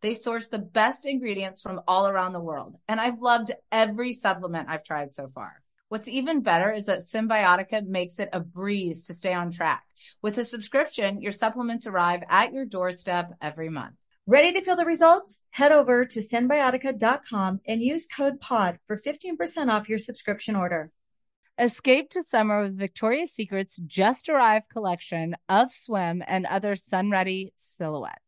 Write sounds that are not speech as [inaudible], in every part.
They source the best ingredients from all around the world, and I've loved every supplement I've tried so far. What's even better is that Cymbiotika makes it a breeze to stay on track. With a subscription, your supplements arrive at your doorstep every month. Ready to feel the results? Head over to cymbiotika.com and use code POD for 15% off your subscription order. Escape to summer with Victoria's Secret's just arrived collection of swim and other sun ready silhouettes.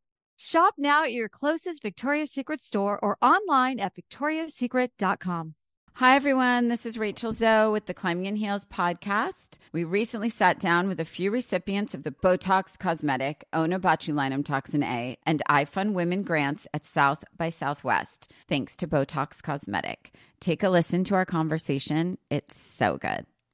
Shop now at your closest Victoria's Secret store or online at victoriassecret.com. Hi, everyone. This is Rachel Zoe with the Climbing in Heels podcast. We recently sat down with a few recipients of the Botox Cosmetic, Onabotulinum Toxin A, and iFund Women grants at South by Southwest, thanks to Botox Cosmetic. Take a listen to our conversation. It's so good.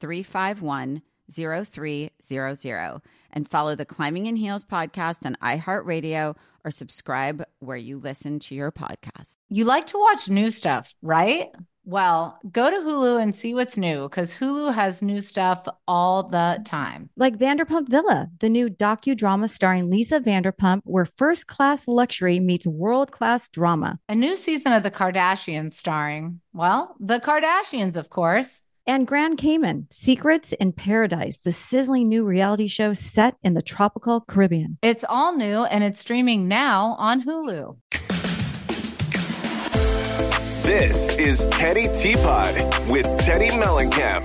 351 0300 and follow the Climbing in Heels podcast on iHeartRadio or subscribe where you listen to your podcast. You like to watch new stuff, right? Well, go to Hulu and see what's new because Hulu has new stuff all the time. Like Vanderpump Villa, the new docudrama starring Lisa Vanderpump, where first class luxury meets world class drama. A new season of The Kardashians starring, well, the Kardashians, of course and Grand Cayman, Secrets in Paradise, the sizzling new reality show set in the tropical Caribbean. It's all new and it's streaming now on Hulu. This is Teddi Tea Pot with Teddi Mellencamp.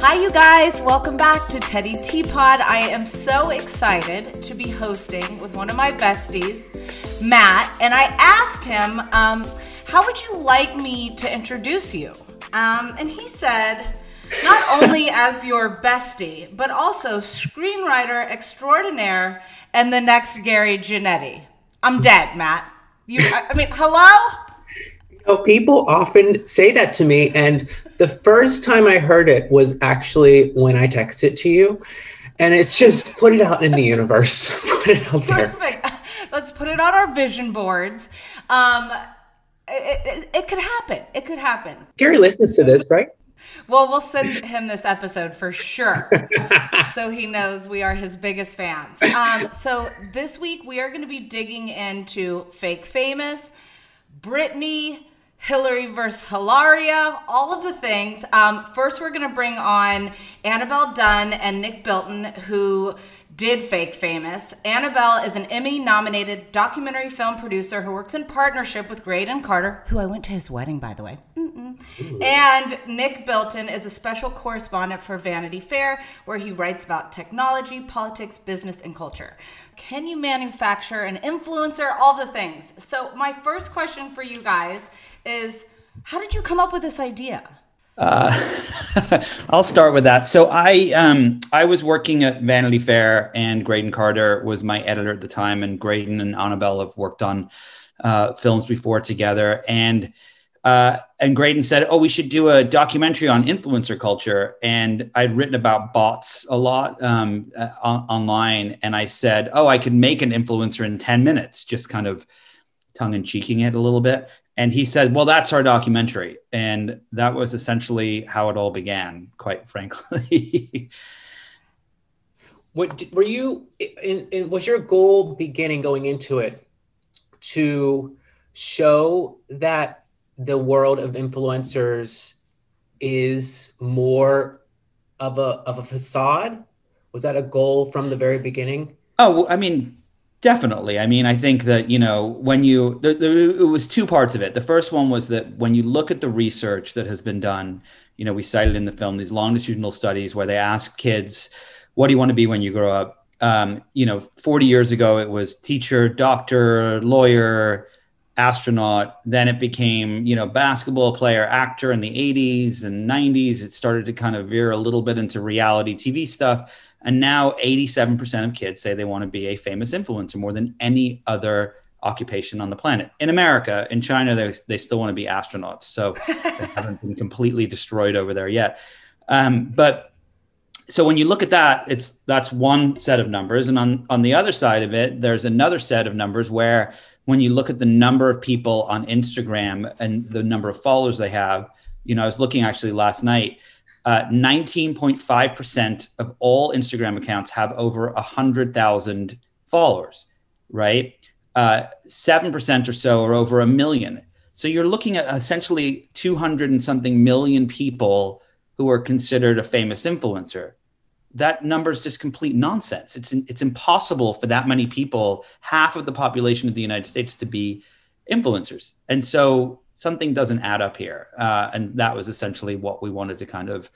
Hi, you guys. Welcome back to Teddi Tea Pot. I am so excited to be hosting with one of my besties. Matt, and I asked him, um, How would you like me to introduce you? Um, and he said, Not [laughs] only as your bestie, but also screenwriter extraordinaire and the next Gary Janetti. I'm dead, Matt. You, I mean, hello? You know, people often say that to me, and the first time I heard it was actually when I texted to you. And it's just put it out in the universe. [laughs] put it out there. Perfect. Let's put it on our vision boards. Um, it, it, it could happen. It could happen. Gary listens to this, right? Well, we'll send him this episode for sure. [laughs] so he knows we are his biggest fans. Um, so this week we are going to be digging into fake famous, Britney, Hillary versus Hilaria, all of the things. Um, first, we're going to bring on Annabelle Dunn and Nick Bilton, who did Fake Famous. Annabelle is an Emmy nominated documentary film producer who works in partnership with Graydon Carter, who I went to his wedding, by the way. And Nick Bilton is a special correspondent for Vanity Fair, where he writes about technology, politics, business, and culture. Can you manufacture an influencer? All the things. So, my first question for you guys is how did you come up with this idea? Uh, [laughs] I'll start with that. So I um, I was working at Vanity Fair, and Graydon Carter was my editor at the time, and Graydon and Annabelle have worked on uh, films before together, and uh, and Graydon said, "Oh, we should do a documentary on influencer culture." And I'd written about bots a lot um, uh, on- online, and I said, "Oh, I could make an influencer in ten minutes," just kind of tongue in cheeking it a little bit. And he said, "Well, that's our documentary," and that was essentially how it all began. Quite frankly. [laughs] what were you? In, in, was your goal beginning going into it to show that the world of influencers is more of a of a facade? Was that a goal from the very beginning? Oh, I mean, definitely. I mean, I think that you know when you there, there, it was two parts of it. The first one was that when you look at the research that has been done, you know, we cited in the film these longitudinal studies where they ask kids, "What do you want to be when you grow up?" Um, you know, 40 years ago, it was teacher, doctor, lawyer, astronaut. Then it became, you know, basketball player, actor in the 80s and 90s. It started to kind of veer a little bit into reality TV stuff. And now 87% of kids say they want to be a famous influencer more than any other occupation on the planet. In America, in China, they, they still want to be astronauts. So [laughs] they haven't been completely destroyed over there yet. Um, but so when you look at that, it's that's one set of numbers. And on, on the other side of it, there's another set of numbers where when you look at the number of people on Instagram and the number of followers they have, you know, I was looking actually last night, uh, 19.5% of all Instagram accounts have over 100,000 followers, right? Uh, 7% or so are over a million. So you're looking at essentially 200 and something million people who are considered a famous influencer that number is just complete nonsense. It's it's impossible for that many people, half of the population of the United States, to be influencers, and so something doesn't add up here. Uh, and that was essentially what we wanted to kind of,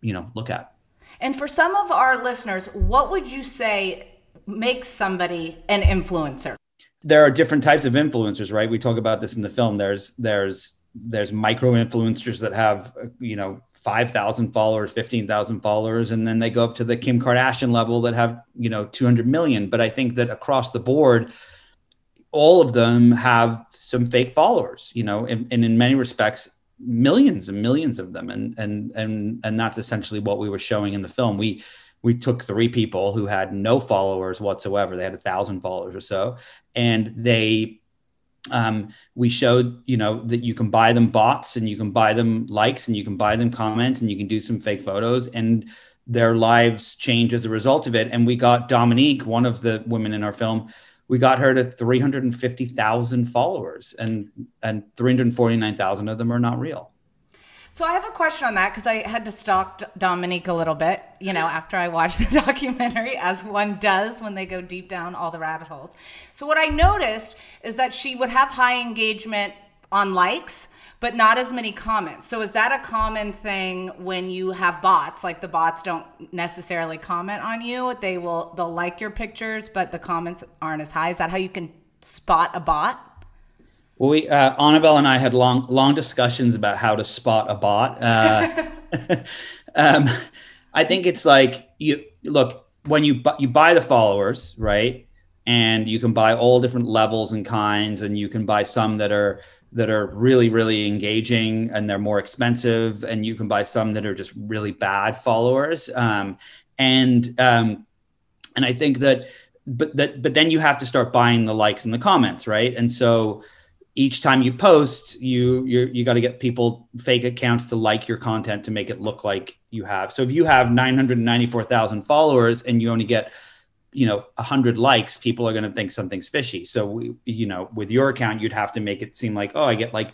you know, look at. And for some of our listeners, what would you say makes somebody an influencer? There are different types of influencers, right? We talk about this in the film. There's there's there's micro influencers that have you know 5,000 followers, 15,000 followers, and then they go up to the Kim Kardashian level that have, you know, 200 million. But I think that across the board, all of them have some fake followers, you know, and, and in many respects, millions and millions of them. And, and, and, and that's essentially what we were showing in the film. We, we took three people who had no followers whatsoever. They had a thousand followers or so, and they um, we showed you know that you can buy them bots and you can buy them likes and you can buy them comments and you can do some fake photos and their lives change as a result of it and we got dominique one of the women in our film we got her to 350,000 followers and and 349,000 of them are not real so I have a question on that because I had to stalk Dominique a little bit, you know, after I watched the [laughs] documentary, as one does when they go deep down all the rabbit holes. So what I noticed is that she would have high engagement on likes, but not as many comments. So is that a common thing when you have bots? Like the bots don't necessarily comment on you; they will they'll like your pictures, but the comments aren't as high. Is that how you can spot a bot? Well, we uh, Annabelle and I had long long discussions about how to spot a bot. Uh, [laughs] um, I think it's like you look when you bu- you buy the followers, right? And you can buy all different levels and kinds, and you can buy some that are that are really really engaging and they're more expensive, and you can buy some that are just really bad followers. Um, and um, and I think that, but that but then you have to start buying the likes and the comments, right? And so each time you post, you you you got to get people fake accounts to like your content to make it look like you have. So if you have 994,000 followers and you only get you know 100 likes people are going to think something's fishy. So we, you know with your account you'd have to make it seem like oh i get like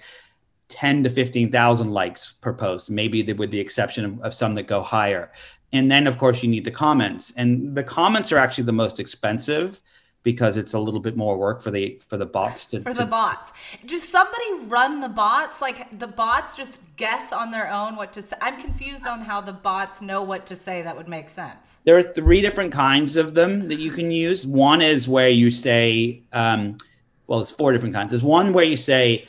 10 to 15,000 likes per post maybe with the exception of, of some that go higher. And then of course you need the comments. And the comments are actually the most expensive because it's a little bit more work for the for the bots to for to, the bots. Just somebody run the bots. Like the bots just guess on their own what to say. I'm confused on how the bots know what to say that would make sense. There are three different kinds of them that you can use. One is where you say, um, well, it's four different kinds. There's one where you say,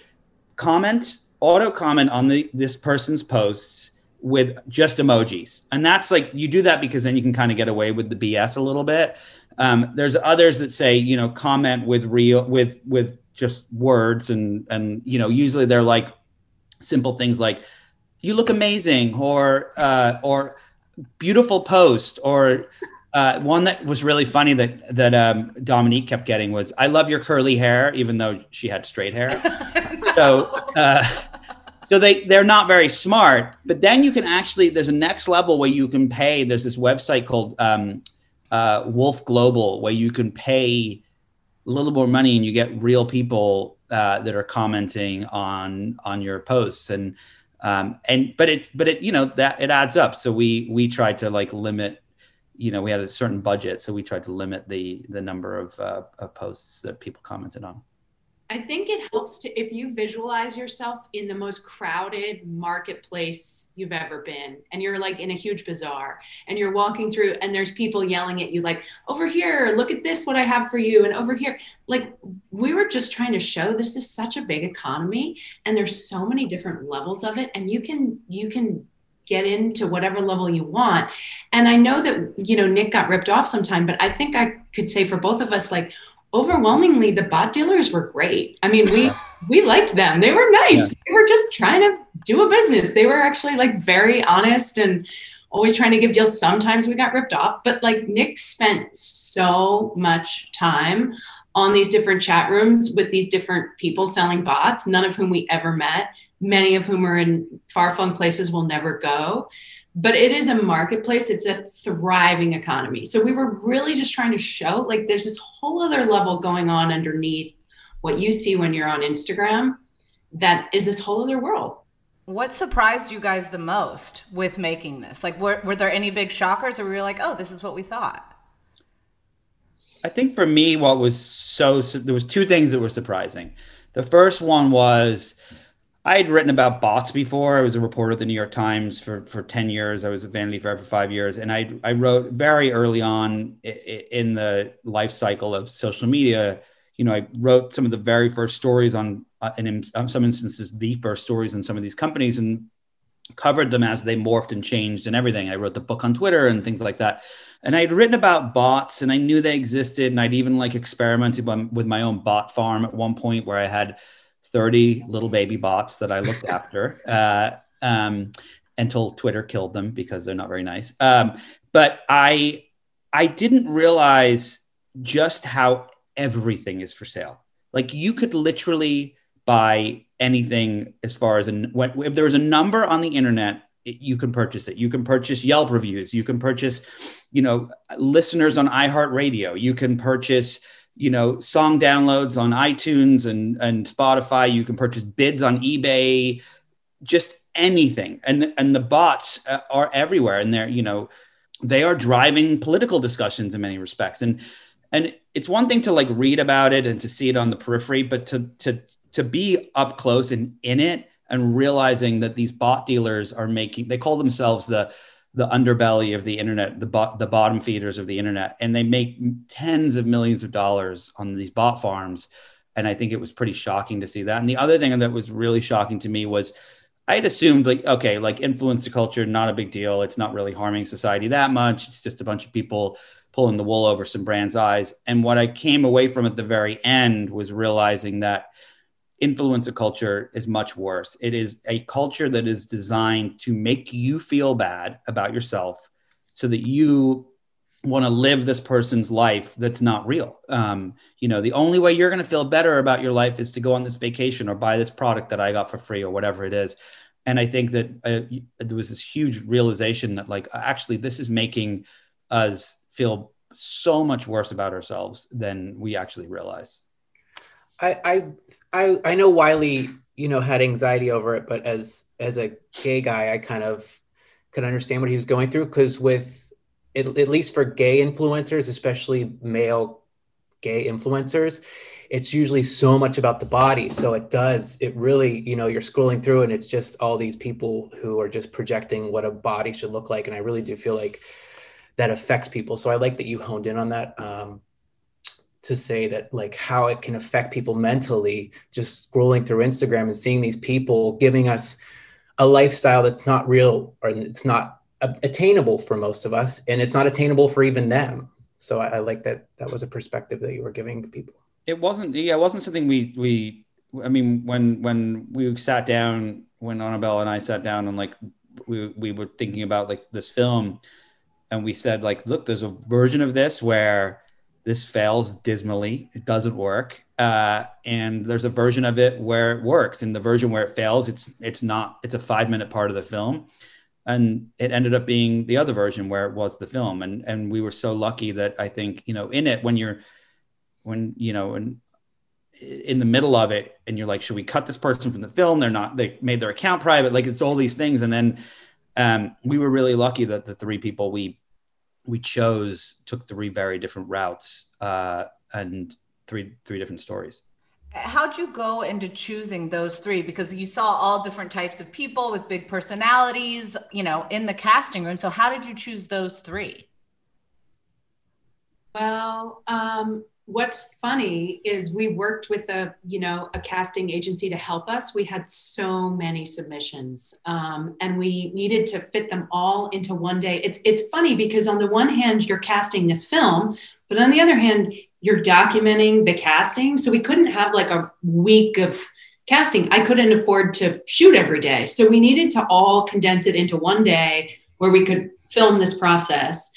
comment auto comment on the this person's posts with just emojis. And that's like you do that because then you can kind of get away with the BS a little bit. Um, there's others that say, you know, comment with real with with just words and and you know, usually they're like simple things like you look amazing or uh, or beautiful post or uh, one that was really funny that that um, Dominique kept getting was I love your curly hair, even though she had straight hair. [laughs] so uh, so they they're not very smart. But then you can actually there's a next level where you can pay. There's this website called um, uh, Wolf Global where you can pay a little more money and you get real people uh, that are commenting on on your posts and um, and but it but it you know that it adds up. So we we tried to like limit you know we had a certain budget so we tried to limit the the number of, uh, of posts that people commented on i think it helps to if you visualize yourself in the most crowded marketplace you've ever been and you're like in a huge bazaar and you're walking through and there's people yelling at you like over here look at this what i have for you and over here like we were just trying to show this is such a big economy and there's so many different levels of it and you can you can get into whatever level you want. And I know that, you know, Nick got ripped off sometime, but I think I could say for both of us, like, overwhelmingly the bot dealers were great. I mean, we [laughs] we liked them. They were nice. Yeah. They were just trying to do a business. They were actually like very honest and always trying to give deals. Sometimes we got ripped off, but like Nick spent so much time on these different chat rooms with these different people selling bots, none of whom we ever met many of whom are in far flung places we'll never go. But it is a marketplace, it's a thriving economy. So we were really just trying to show like there's this whole other level going on underneath what you see when you're on Instagram that is this whole other world. What surprised you guys the most with making this? Like, were, were there any big shockers, or were you like, oh, this is what we thought? I think for me, what was so there was two things that were surprising. The first one was I had written about bots before. I was a reporter at the New York Times for, for 10 years. I was at Vanity Fair for five years. And I, I wrote very early on in the life cycle of social media. You know, I wrote some of the very first stories on, uh, and in some instances, the first stories in some of these companies and covered them as they morphed and changed and everything. I wrote the book on Twitter and things like that. And I'd written about bots and I knew they existed. And I'd even like experimented with my own bot farm at one point where I had 30 little baby bots that I looked after [laughs] uh, um, until Twitter killed them because they're not very nice. Um, but I I didn't realize just how everything is for sale. Like you could literally buy anything as far as an, if there was a number on the internet it, you can purchase it. You can purchase Yelp reviews. You can purchase, you know, listeners on iHeartRadio. You can purchase you know song downloads on itunes and and spotify. You can purchase bids on ebay just anything. And and the bots uh, are everywhere and they're you know they are driving political discussions in many respects. And and it's one thing to like read about it and to see it on the periphery but to to to be up close and in it and realizing that these bot dealers are making they call themselves the the underbelly of the internet, the bo- the bottom feeders of the internet, and they make tens of millions of dollars on these bot farms. And I think it was pretty shocking to see that. And the other thing that was really shocking to me was I had assumed like, okay, like influencer culture, not a big deal. It's not really harming society that much. It's just a bunch of people pulling the wool over some brands' eyes. And what I came away from at the very end was realizing that influencer culture is much worse. It is a culture that is designed to make you feel bad about yourself so that you want to live this person's life that's not real. Um, you know, the only way you're going to feel better about your life is to go on this vacation or buy this product that I got for free or whatever it is. And I think that uh, there was this huge realization that, like, actually, this is making us feel so much worse about ourselves than we actually realize. I I I know Wylie, you know, had anxiety over it, but as as a gay guy, I kind of could understand what he was going through because with at, at least for gay influencers, especially male gay influencers, it's usually so much about the body. So it does, it really, you know, you're scrolling through and it's just all these people who are just projecting what a body should look like. And I really do feel like that affects people. So I like that you honed in on that. Um, to say that like how it can affect people mentally just scrolling through Instagram and seeing these people giving us a lifestyle that's not real or it's not attainable for most of us and it's not attainable for even them. So I, I, like that that was a perspective that you were giving to people. It wasn't yeah it wasn't something we we i mean when when we sat down when annabelle and i sat down and like we, we were thinking about like this film and we said like look there's a version of this where this fails dismally. It doesn't work. Uh, and there's a version of it where it works. And the version where it fails it's it's not it's a five minute part of the film. And it ended up being the other version where it was the film. And and we were so lucky that i think you know in it when you're when you know in in the middle of it and you're like should we cut this person from the film? They're not they made their account private. Like it's all these things. And then um, we were really lucky that the three people we we chose took three very different routes uh, and three three different stories. How'd you go into choosing those three? Because you saw all different types of people with big personalities you know in the casting room. So how did you choose those three? Well um, what's funny is we worked with a you know a casting agency to help us we had so many submissions um, and we needed to fit them all into one day it's it's funny because on the one hand you're casting this film but on the other hand you're documenting the casting. So we couldn't have like a week of casting. I couldn't afford to shoot every day. So we needed to all condense it into one day where we could film this process.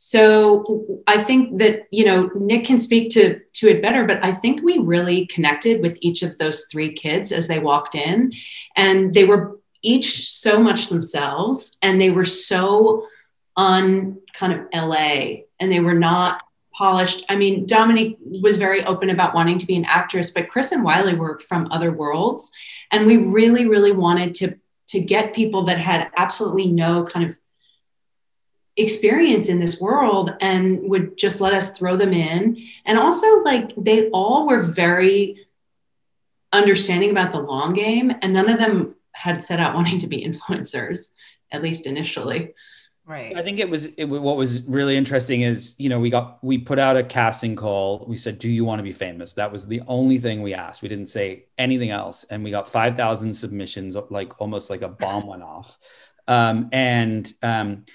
So I think that you know Nick can speak to to it better, but I think we really connected with each of those three kids as they walked in, and they were each so much themselves, and they were so on kind of LA, and they were not polished. I mean, Dominique was very open about wanting to be an actress, but Chris and Wylie were from other worlds. And we really, really wanted to, to get people that had absolutely no kind of experience in this world and would just let us throw them in. And also, like, they all were very understanding about the long game, and none of them had set out [laughs] wanting to be influencers, at least initially. Right. I think it was it, what was really interesting is you know we got we put out a casting call. We said, "Do you want to be famous?" That was the only thing we asked. We didn't say anything else, and we got five thousand submissions. Like almost like a bomb went off, um, and um,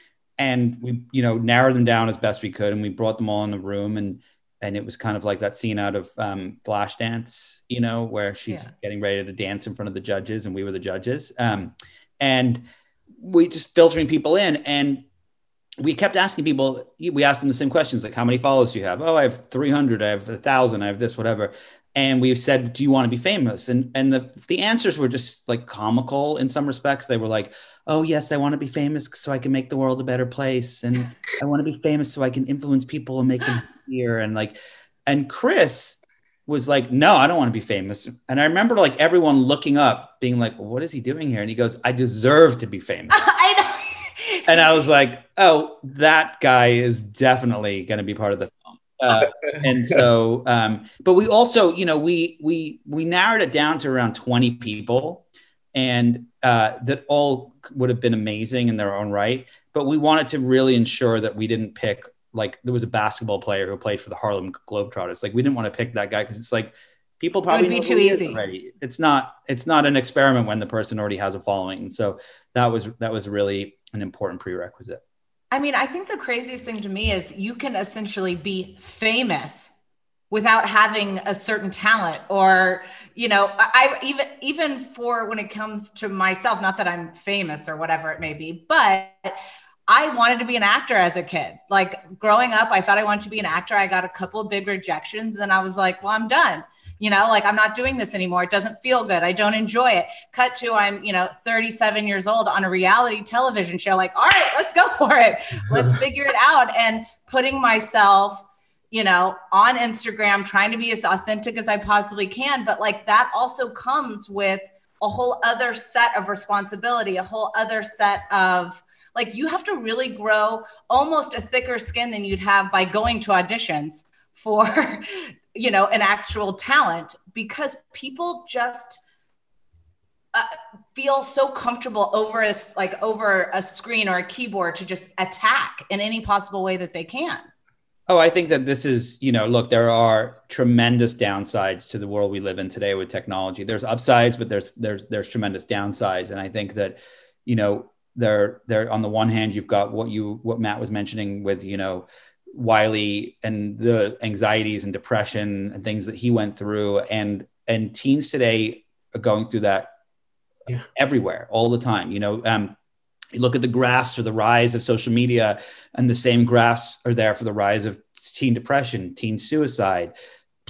and we you know narrowed them down as best we could, and we brought them all in the room, and and it was kind of like that scene out of um, Flashdance, you know, where she's yeah. getting ready to dance in front of the judges, and we were the judges, um, and we just filtering people in and we kept asking people we asked them the same questions like how many followers do you have? Oh i have 300 i have a thousand i have this whatever and we said do you want to be famous and and the the answers were just like comical in some respects they were like oh yes i want to be famous so i can make the world a better place and [laughs] i want to be famous so i can influence people and make them here and like and chris was like, no, I don't want to be famous. And I remember like everyone looking up, being like, well, what is he doing here? And he goes, I deserve to be famous. [laughs] I know. and I was like, oh, that guy is definitely going to be part of the. Uh, [laughs] and so, um, but we also, you know, we we we narrowed it down to around 20 people, and uh, that all would have been amazing in their own right. But we wanted to really ensure that we didn't pick like there was a basketball player who played for the Harlem Globetrotters. Like we didn't want to pick that guy because it's like people probably it would be too easy already. It's not it's not an experiment when the person already has a following. And so that was that was really an important prerequisite. I mean, I think the craziest thing to me is you can essentially be famous without having a certain talent or you know i even even for when it comes to myself not that i'm famous or whatever it may be but I wanted to be an actor as a kid. Like growing up, I thought I wanted to be an actor. I got a couple of big rejections and I was like, well, I'm done. You know, like I'm not doing this anymore. It doesn't feel good. I don't enjoy it. Cut to I'm, you know, 37 years old on a reality television show. Like, all right, let's go for it. Let's [laughs] figure it out. And putting myself, you know, on Instagram, trying to be as authentic as I possibly can. But like that also comes with a whole other set of responsibility, a whole other set of, like you have to really grow almost a thicker skin than you'd have by going to auditions for, [laughs] you know, an actual talent because people just uh, feel so comfortable over a like over a screen or a keyboard to just attack in any possible way that they can. Oh, I think that this is, you know, look, there are tremendous downsides to the world we live in today with technology. There's upsides, but there's there's there's tremendous downsides, and I think that, you know, there there on the one hand you've got what you what Matt was mentioning with you know Wylie and the anxieties and depression and things that he went through, and and teens today are going through that yeah. everywhere all the time. You know, um, you look at the graphs for the rise of social media, and the same graphs are there for the rise of teen depression, teen suicide,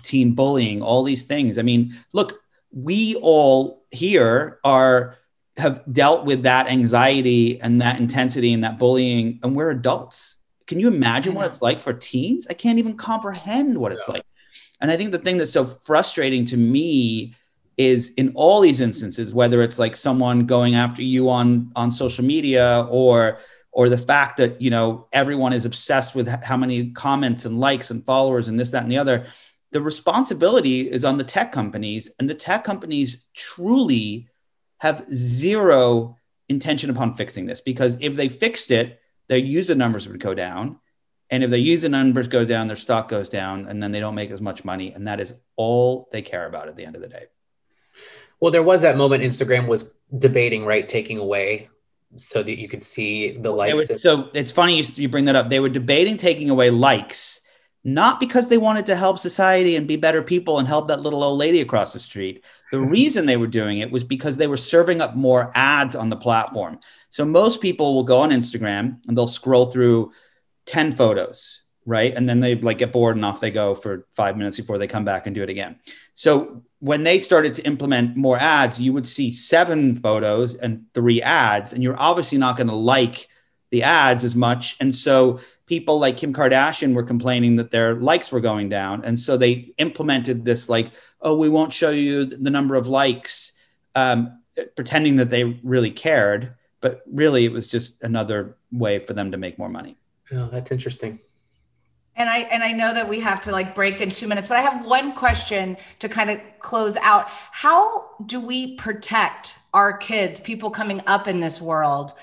teen bullying, all these things. I mean, look, we all here are have dealt with that anxiety and that intensity and that bullying, and we're adults. Can you imagine what it's like for teens? I can't even comprehend what it's yeah. like. And I think the thing that's so frustrating to me is in all these instances whether it's like someone going after you on on social media or or the fact that you know everyone is obsessed with how many comments and likes and followers and this that and the other the responsibility is on the tech companies and the tech companies truly have zero intention upon fixing this because if they fixed it their user numbers would go down and if their user numbers go down their stock goes down and then they don't make as much money and that is all they care about at the end of the day well, there was that moment Instagram was debating, right, taking away so that you could see the likes. It so it's funny you, you bring that up. They were debating taking away likes, not because they wanted to help society and be better people and help that little old lady across the street. The mm-hmm. reason they were doing it was because they were serving up more ads on the platform. So most people will go on Instagram and they'll scroll through 10 photos right and then they like get bored and off they go for five minutes before they come back and do it again so when they started to implement more ads you would see seven photos and three ads and you're obviously not going to like the ads as much. And so people like kim kardashian were complaining that their likes were going down. And so they implemented this like oh we won't show you the number of likes um, pretending that they really cared. But really it was just another way for them to make more money. Oh that's interesting. And I and I know that we have to like break in 2 minutes, but I have one question to kind of close out. How do we protect our kids, people coming up in this world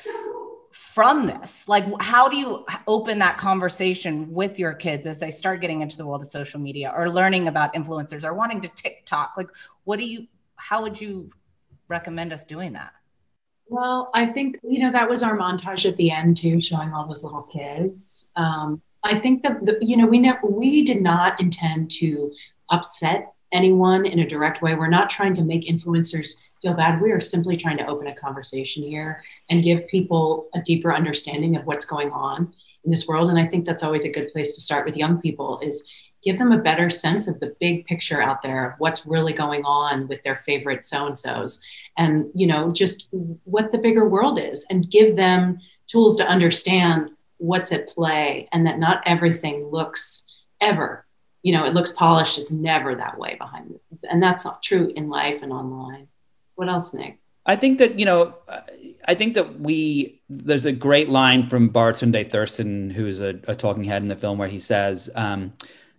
from this? Like how do you open that conversation with your kids as they start getting into the world of social media or learning about influencers or wanting to TikTok? Like what do you how would you recommend us doing that? Well, I think you know that was our montage at the end too, showing all those little kids. Um, I think that the, you know we never we did not intend to upset anyone in a direct way. We're not trying to make influencers feel bad. We are simply trying to open a conversation here and give people a deeper understanding of what's going on in this world. And I think that's always a good place to start with young people is give them a better sense of the big picture out there of what's really going on with their favorite so and so's and you know just what the bigger world is and give them tools to understand what's at play and that not everything looks ever you know it looks polished it's never that way behind and that's not true in life and online what else nick? I think that you know i think that we there's a great line from Baratunde Thurston who's a, a talking head in the film where he says um,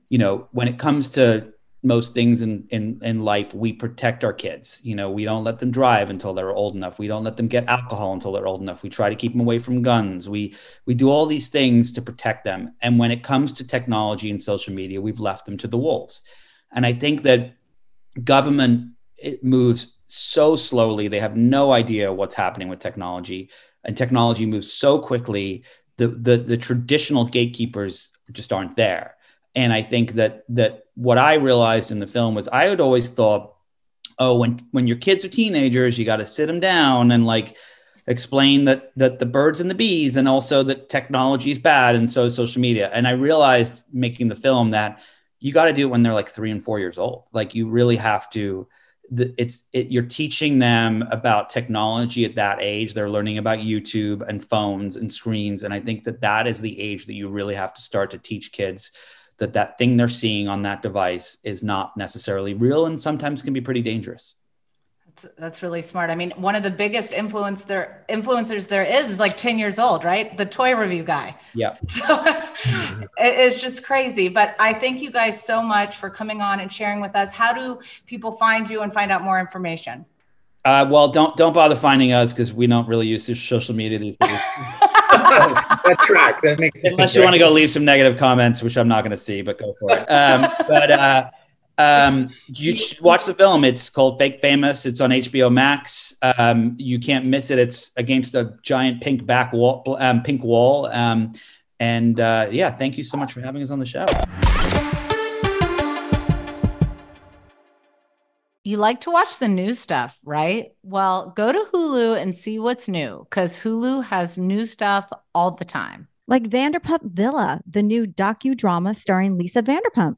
you know when it comes to most things in, in in life we protect our kids. You know we don't let them drive until they're old enough. We don't let them get alcohol until they're old enough. We try to keep them away from guns. We we do all these things to protect them. And when it comes to technology and social media we've left them to the wolves. And i think that government moves so slowly they have no idea what's happening with technology and technology moves so quickly the the, the traditional gatekeepers just aren't there and I think that that what I realized in the film was I had always thought, oh, when when your kids are teenagers, you got to sit them down and like explain that that the birds and the bees, and also that technology is bad, and so social media. And I realized making the film that you got to do it when they're like three and four years old. Like you really have to. It's it, you're teaching them about technology at that age. They're learning about YouTube and phones and screens, and I think that that is the age that you really have to start to teach kids that that thing they're seeing on that device is not necessarily real and sometimes can be pretty dangerous. That's, that's really smart. I mean, one of the biggest influence there influencers there is is like 10 years old, right? The toy review guy. Yeah. [laughs] So [laughs] it's just crazy. But I thank you guys so much for coming on and sharing with us. How do people find you and find out more information? Uh, well, don't don't bother finding us because we don't really use social media these days. [laughs] that track that makes unless you want to go leave some negative comments, which I'm not going to see, but go for it. Um, but uh, um, you should watch the film. It's called Fake Famous. It's on HBO Max. Um, you can't miss it. It's against a giant pink back wall, um, pink wall. Um, and uh, yeah, thank you so much for having us on the show. You like to watch the new stuff, right? Well, go to Hulu and see what's new because Hulu has new stuff all the time. Like Vanderpump Villa, the new docudrama starring Lisa Vanderpump.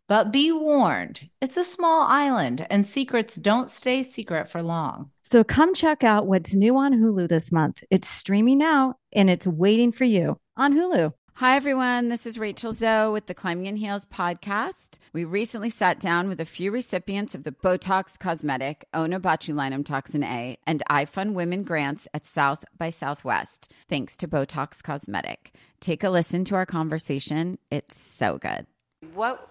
But be warned, it's a small island and secrets don't stay secret for long. So come check out what's new on Hulu this month. It's streaming now and it's waiting for you on Hulu. Hi, everyone. This is Rachel Zoe with the Climbing in Heels podcast. We recently sat down with a few recipients of the Botox Cosmetic, Onabotulinum Toxin A, and iFund Women grants at South by Southwest, thanks to Botox Cosmetic. Take a listen to our conversation. It's so good. What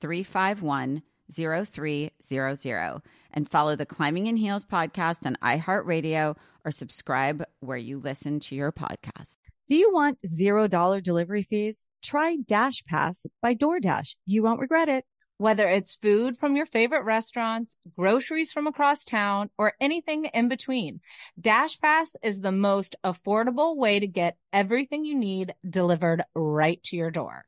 351 0300 and follow the Climbing in Heels podcast on iHeartRadio or subscribe where you listen to your podcast. Do you want $0 delivery fees? Try Dash Pass by DoorDash. You won't regret it. Whether it's food from your favorite restaurants, groceries from across town, or anything in between, Dash Pass is the most affordable way to get everything you need delivered right to your door.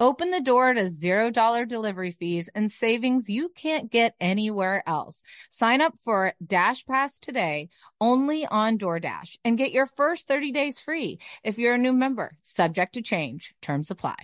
Open the door to $0 delivery fees and savings you can't get anywhere else. Sign up for Dash Pass today only on DoorDash and get your first 30 days free if you're a new member. Subject to change, terms apply.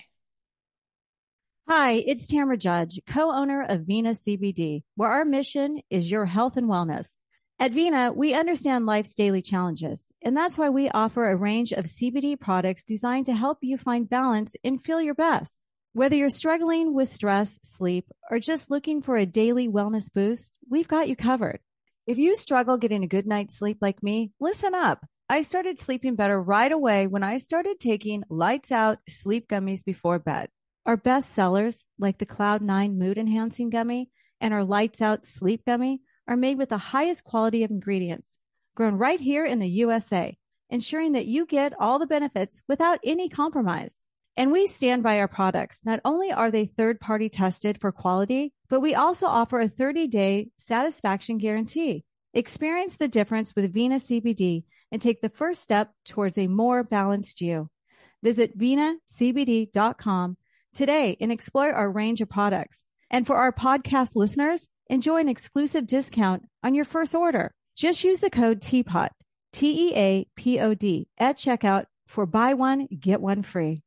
Hi, it's Tamra Judge, co-owner of Vena CBD, where our mission is your health and wellness. At Vena, we understand life's daily challenges, and that's why we offer a range of CBD products designed to help you find balance and feel your best. Whether you're struggling with stress, sleep, or just looking for a daily wellness boost, we've got you covered. If you struggle getting a good night's sleep like me, listen up. I started sleeping better right away when I started taking lights out sleep gummies before bed. Our best sellers, like the Cloud9 Mood Enhancing Gummy and our Lights Out Sleep Gummy, are made with the highest quality of ingredients, grown right here in the USA, ensuring that you get all the benefits without any compromise. And we stand by our products. Not only are they third party tested for quality, but we also offer a 30 day satisfaction guarantee. Experience the difference with Vena CBD and take the first step towards a more balanced you. Visit venacbd.com today and explore our range of products. And for our podcast listeners, enjoy an exclusive discount on your first order. Just use the code TEAPOD, T E A P O D, at checkout for buy one, get one free.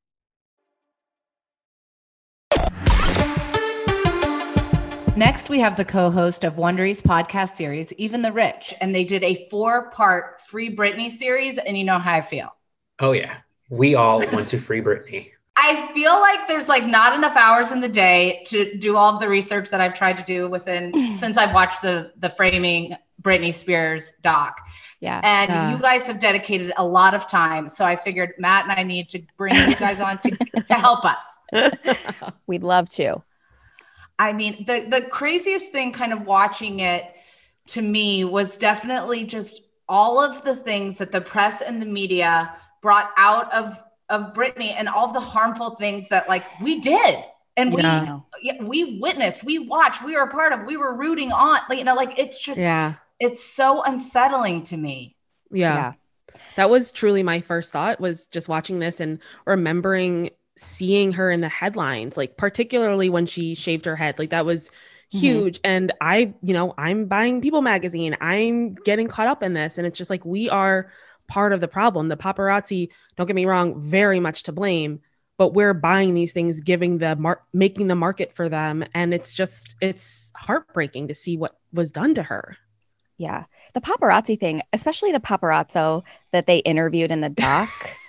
Next, we have the co-host of Wondery's podcast series, Even the Rich, and they did a four-part Free Britney series, and you know how I feel. Oh yeah, we all want to Free Britney. [laughs] I feel like there's like not enough hours in the day to do all of the research that I've tried to do within [clears throat] since I've watched the the framing Britney Spears doc. Yeah. And Yeah. you guys have dedicated a lot of time. So I figured Matt and I need to bring you guys on to, to help us. [laughs] We'd love to. I mean, the the craziest thing kind of watching it to me was definitely just all of the things that the press and the media brought out of of Britney and all the harmful things that like we did. And we Yeah. yeah, we witnessed, we watched, we were a part of, we were rooting on, like, you know, like it's just Yeah. it's so unsettling to me. Yeah. That was truly my first thought was just watching this and remembering seeing her in the headlines, like particularly when she shaved her head. Like that was Mhm. huge. And I, you know, I'm buying People magazine. I'm getting caught up in this. And it's just like we are part of the problem. The paparazzi, don't get me wrong, very much to blame, but we're buying these things, giving the mar- making the market for them. And it's just it's heartbreaking to see what was done to her. Yeah. The paparazzi thing, especially the paparazzo that they interviewed in the doc. [laughs]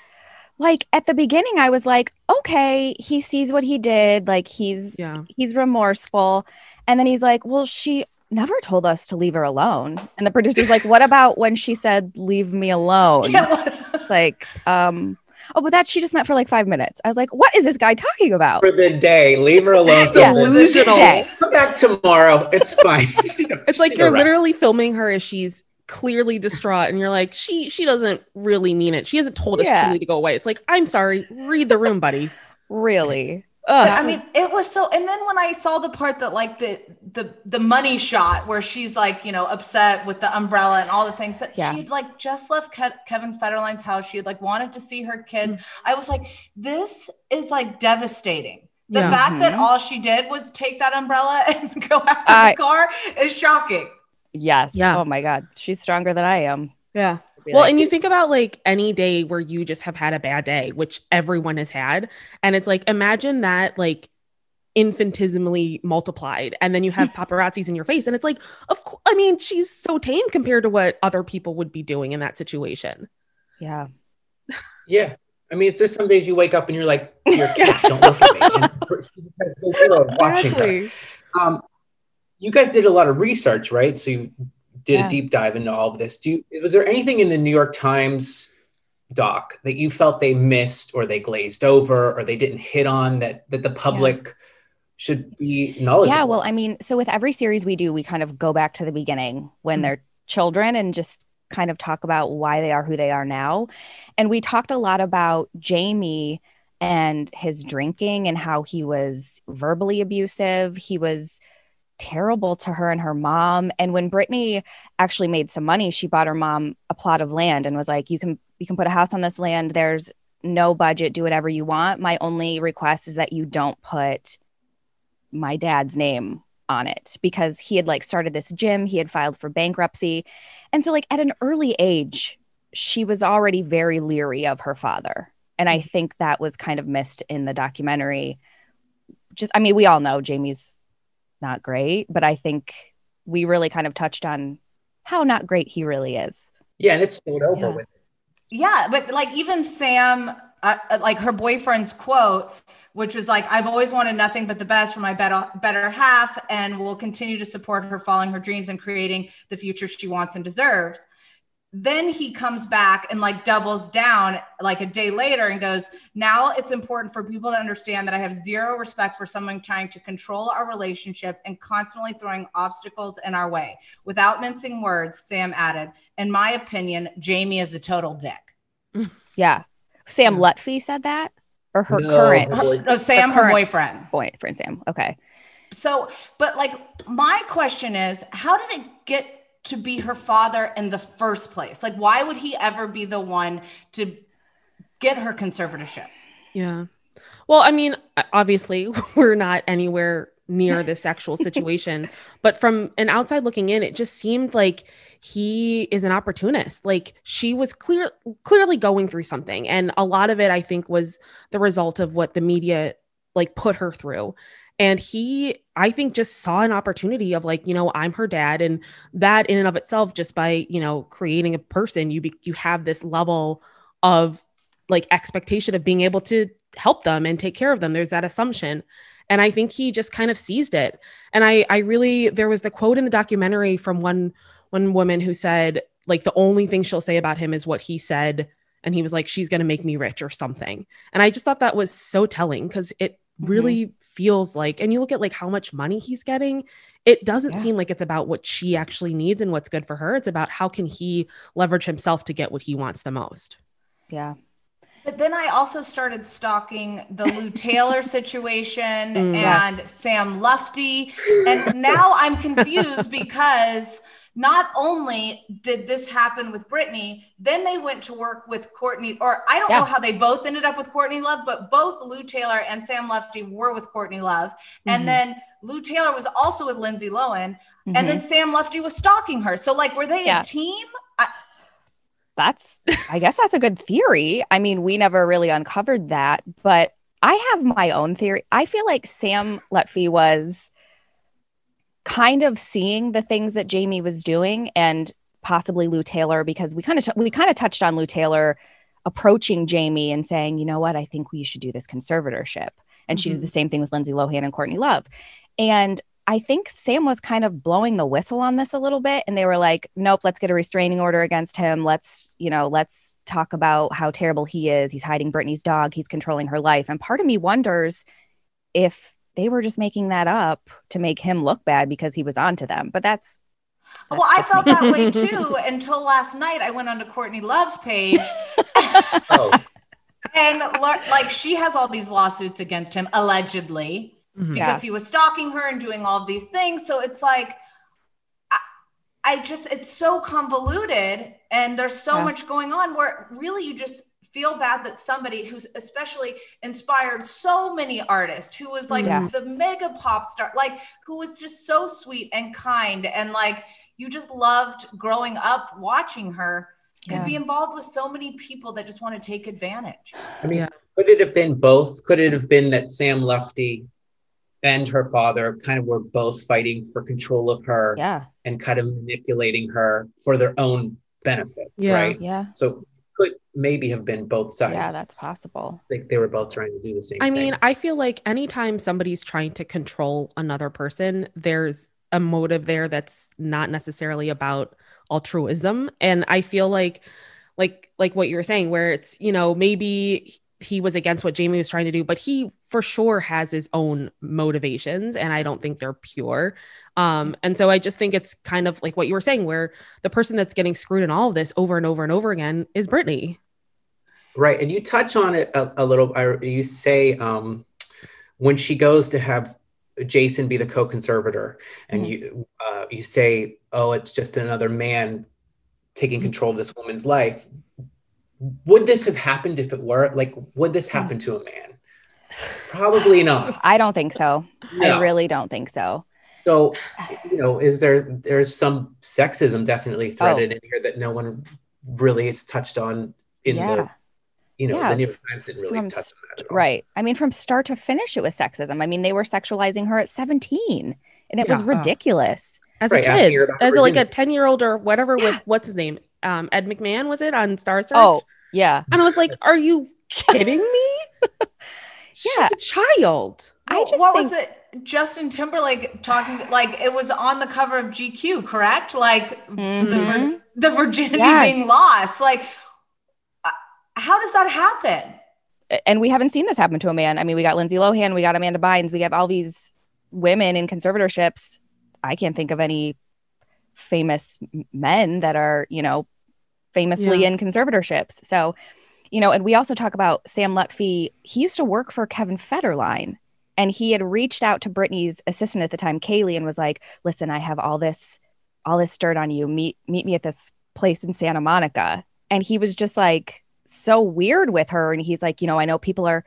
like at the beginning I was like, okay, he sees what he did, like he's Yeah. he's remorseful. And then he's like, well, she never told us to leave her alone. And the producer's like, what about when she said leave me alone? [laughs] like, um Oh, but that she just meant for like five minutes. I was like, what is this guy talking about? For the day, leave her alone. Yeah. Delusional. Come back tomorrow. It's fine. [laughs] Just need a- It's like need a you're literally filming her as she's clearly distraught and you're like she she doesn't really mean it she hasn't told us Yeah. truly to go away it's like i'm sorry read the room buddy Really? I mean, it was so. And then when I saw the part that like the the the money shot where she's like, you know, upset with the umbrella and all the things that Yeah. she'd like just left Ke- Kevin Federline's house. She had like wanted to see her kids. Mm. I was like, this is like devastating. The Yeah. fact that Mhm. all she did was take that umbrella [laughs] and go after I- the car is shocking. Yes. Yeah. Oh my God. She's stronger than I am. yeah well like- and you think about like any day where you just have had a bad day which everyone has had and it's like imagine that like infinitesimally multiplied and then you have [laughs] paparazzis in your face and it's like of course i mean she's so tame compared to what other people would be doing in that situation Yeah. [laughs] Yeah. I mean, it's just some days you wake up and you're like, your [laughs] cat, don't look at me. And she has the world watching her. Um, you guys did a lot of research, right? So you did Yeah. a deep dive into all of this. Do you, was there anything in the New York Times doc that you felt they missed or they glazed over or they didn't hit on that that the public should be knowledgeable? Yeah, well, I mean, so with every series we do, we kind of go back to the beginning when Mhm. they're children and just kind of talk about why they are who they are now. And we talked a lot about Jamie and his drinking and how he was verbally abusive. He was terrible to her and her mom. And when Britney actually made some money, she bought her mom a plot of land and was like, "You can you can put a house on this land. There's no budget. Do whatever you want. My only request is that you don't put my dad's name on it because he had like started this gym, he had filed for bankruptcy. And so like at an early age, she was already very leery of her father. And I mm-hmm. think that was kind of missed in the documentary. Just I mean, we all know Jamie's not great, but I think we really kind of touched on how not great he really is. yeah, and it's spilled over Yeah. with. Yeah, but like even Sam, uh, uh, like her boyfriend's quote, which was like, "I've always wanted nothing but the best for my better better half, and will continue to support her following her dreams and creating the future she wants and deserves." Then he comes back and like doubles down like a day later and goes, "Now it's important for people to understand that I have zero respect for someone trying to control our relationship and constantly throwing obstacles in our way." Without mincing words, Sam added, "In my opinion, Jamie is a total dick." [laughs] Yeah. Sam Lutfi said that or her No, current her boy- [laughs] Oh, Sam, The her current- boyfriend. boyfriend Sam. Okay. So, but like, my question is, how did it get to be her father in the first place? Like, why would he ever be the one to get her conservatorship? Yeah. Well, I mean, obviously, [laughs] we're not anywhere near this sexual [laughs] situation, but from an outside looking in, it just seemed like he is an opportunist. Like she was clear clearly going through something, and a lot of it I think was the result of what the media like put her through. And he I think just saw an opportunity of like, you know, I'm her dad and that in and of itself just by, you know, creating a person, you be, you have this level of like expectation of being able to help them and take care of them. There's that assumption. And I think he just kind of seized it. And I I really there was the quote in the documentary from one one woman who said like the only thing she'll say about him is what he said and he was like she's going to make me rich or something. And I just thought that was so telling cuz it really mm-hmm. Feels like and you look at like how much money he's getting it doesn't yeah. seem like it's about what she actually needs and what's good for her it's about how can he leverage himself to get what he wants the most yeah but then I also started stalking the Lou [laughs] Taylor situation mm, and yes. Sam Lutfi. And now I'm confused [laughs] because not only did this happen with Britney, then they went to work with Courtney, or I don't yeah. know how they both ended up with Courtney Love, but both Lou Taylor and Sam Lutfi were with Courtney Love. Mm-hmm. And then Lou Taylor was also with Lindsay Lohan. Mm-hmm. And then. Sam Lutfi was stalking her. So, like, were they yeah. a team? I- that's [laughs] I guess that's a good theory. I mean, we never really uncovered that, but I have my own theory. I feel like Sam Lutfi was kind of seeing the things that Jamie was doing and possibly Lou Taylor because we kind of t- we kind of touched on Lou Taylor approaching Jamie and saying, "You know what? I think we should do this conservatorship." And mm-hmm. she did the same thing with Lindsay Lohan and Courtney Love. And I think Sam was kind of blowing the whistle on this a little bit. And they were like, nope, let's get a restraining order against him. Let's, you know, let's talk about how terrible he is. He's hiding Britney's dog, he's controlling her life. And part of me wonders if they were just making that up to make him look bad because he was onto them. But that's well, I felt me. that way too [laughs] until last night. I went onto Courtney Love's page. [laughs] oh. And like she has all these lawsuits against him, allegedly mm-hmm. because yeah. he was stalking her and doing all of these things. So it's like, I, I just, it's so convoluted and there's so yeah. much going on where really you just feel bad that somebody who's especially inspired so many artists who was like yes. the mega pop star like who was just so sweet and kind and like you just loved growing up watching her yeah. could be involved with so many people that just want to take advantage i mean yeah. could it have been both could it have been that sam lutfi and her father kind of were both fighting for control of her yeah and kind of manipulating her for their own benefit yeah. right yeah so could maybe have been both sides. yeah that's possible. Like they were both trying to do the same i thing. mean i feel like anytime somebody's trying to control another person there's a motive there that's not necessarily about altruism. And i feel like like like what you're saying where it's you know maybe he was against what Jamie was trying to do, but he for sure has his own motivations and I don't think they're pure. Um, and so I just think it's kind of like what you were saying, where the person that's getting screwed in all of this over and over and over again is Britney. Right. And you touch on it a, a little. You say um, when she goes to have Jason be the co-conservator, and mm-hmm. you uh, you say, "Oh, it's just another man taking mm-hmm. control of this woman's life." Would this have happened if it were like would this happen mm. to a man? Probably not. [laughs] I don't think so. No. i really don't think so. So you know is there there's some sexism definitely oh. threaded oh. in here that no one really has touched on in yeah. the you know yeah. the new york times didn't really from, touch on that right. I mean from start to finish it was sexism. I mean they were sexualizing her at 17 and it yeah. was ridiculous. As right, a kid as a, like a 10 year old or whatever with what's his name um, Ed McMahon was it on Star Search? Oh, yeah. And I was like, "Are you kidding me?" [laughs] She's yeah. a child. I just what think- was it? Justin Timberlake talking like it was on the cover of GQ, correct? Like mm-hmm. the, the virginity yes. being lost. Like, uh, how does that happen? And we haven't seen this happen to a man. I mean, we got Lindsay Lohan, we got Amanda Bynes, we have all these women in conservatorships. I can't think of any famous men that are, you know, famously yeah. in conservatorships. So, you know, and we also talk about Sam Lutfi. He used to work for Kevin Federline and he had reached out to Britney's assistant at the time, Kaylee, and was like, listen, I have all this, all this dirt on you. Meet, meet me at this place in Santa Monica. And he was just like so weird with her. And he's like, you know, I know people are,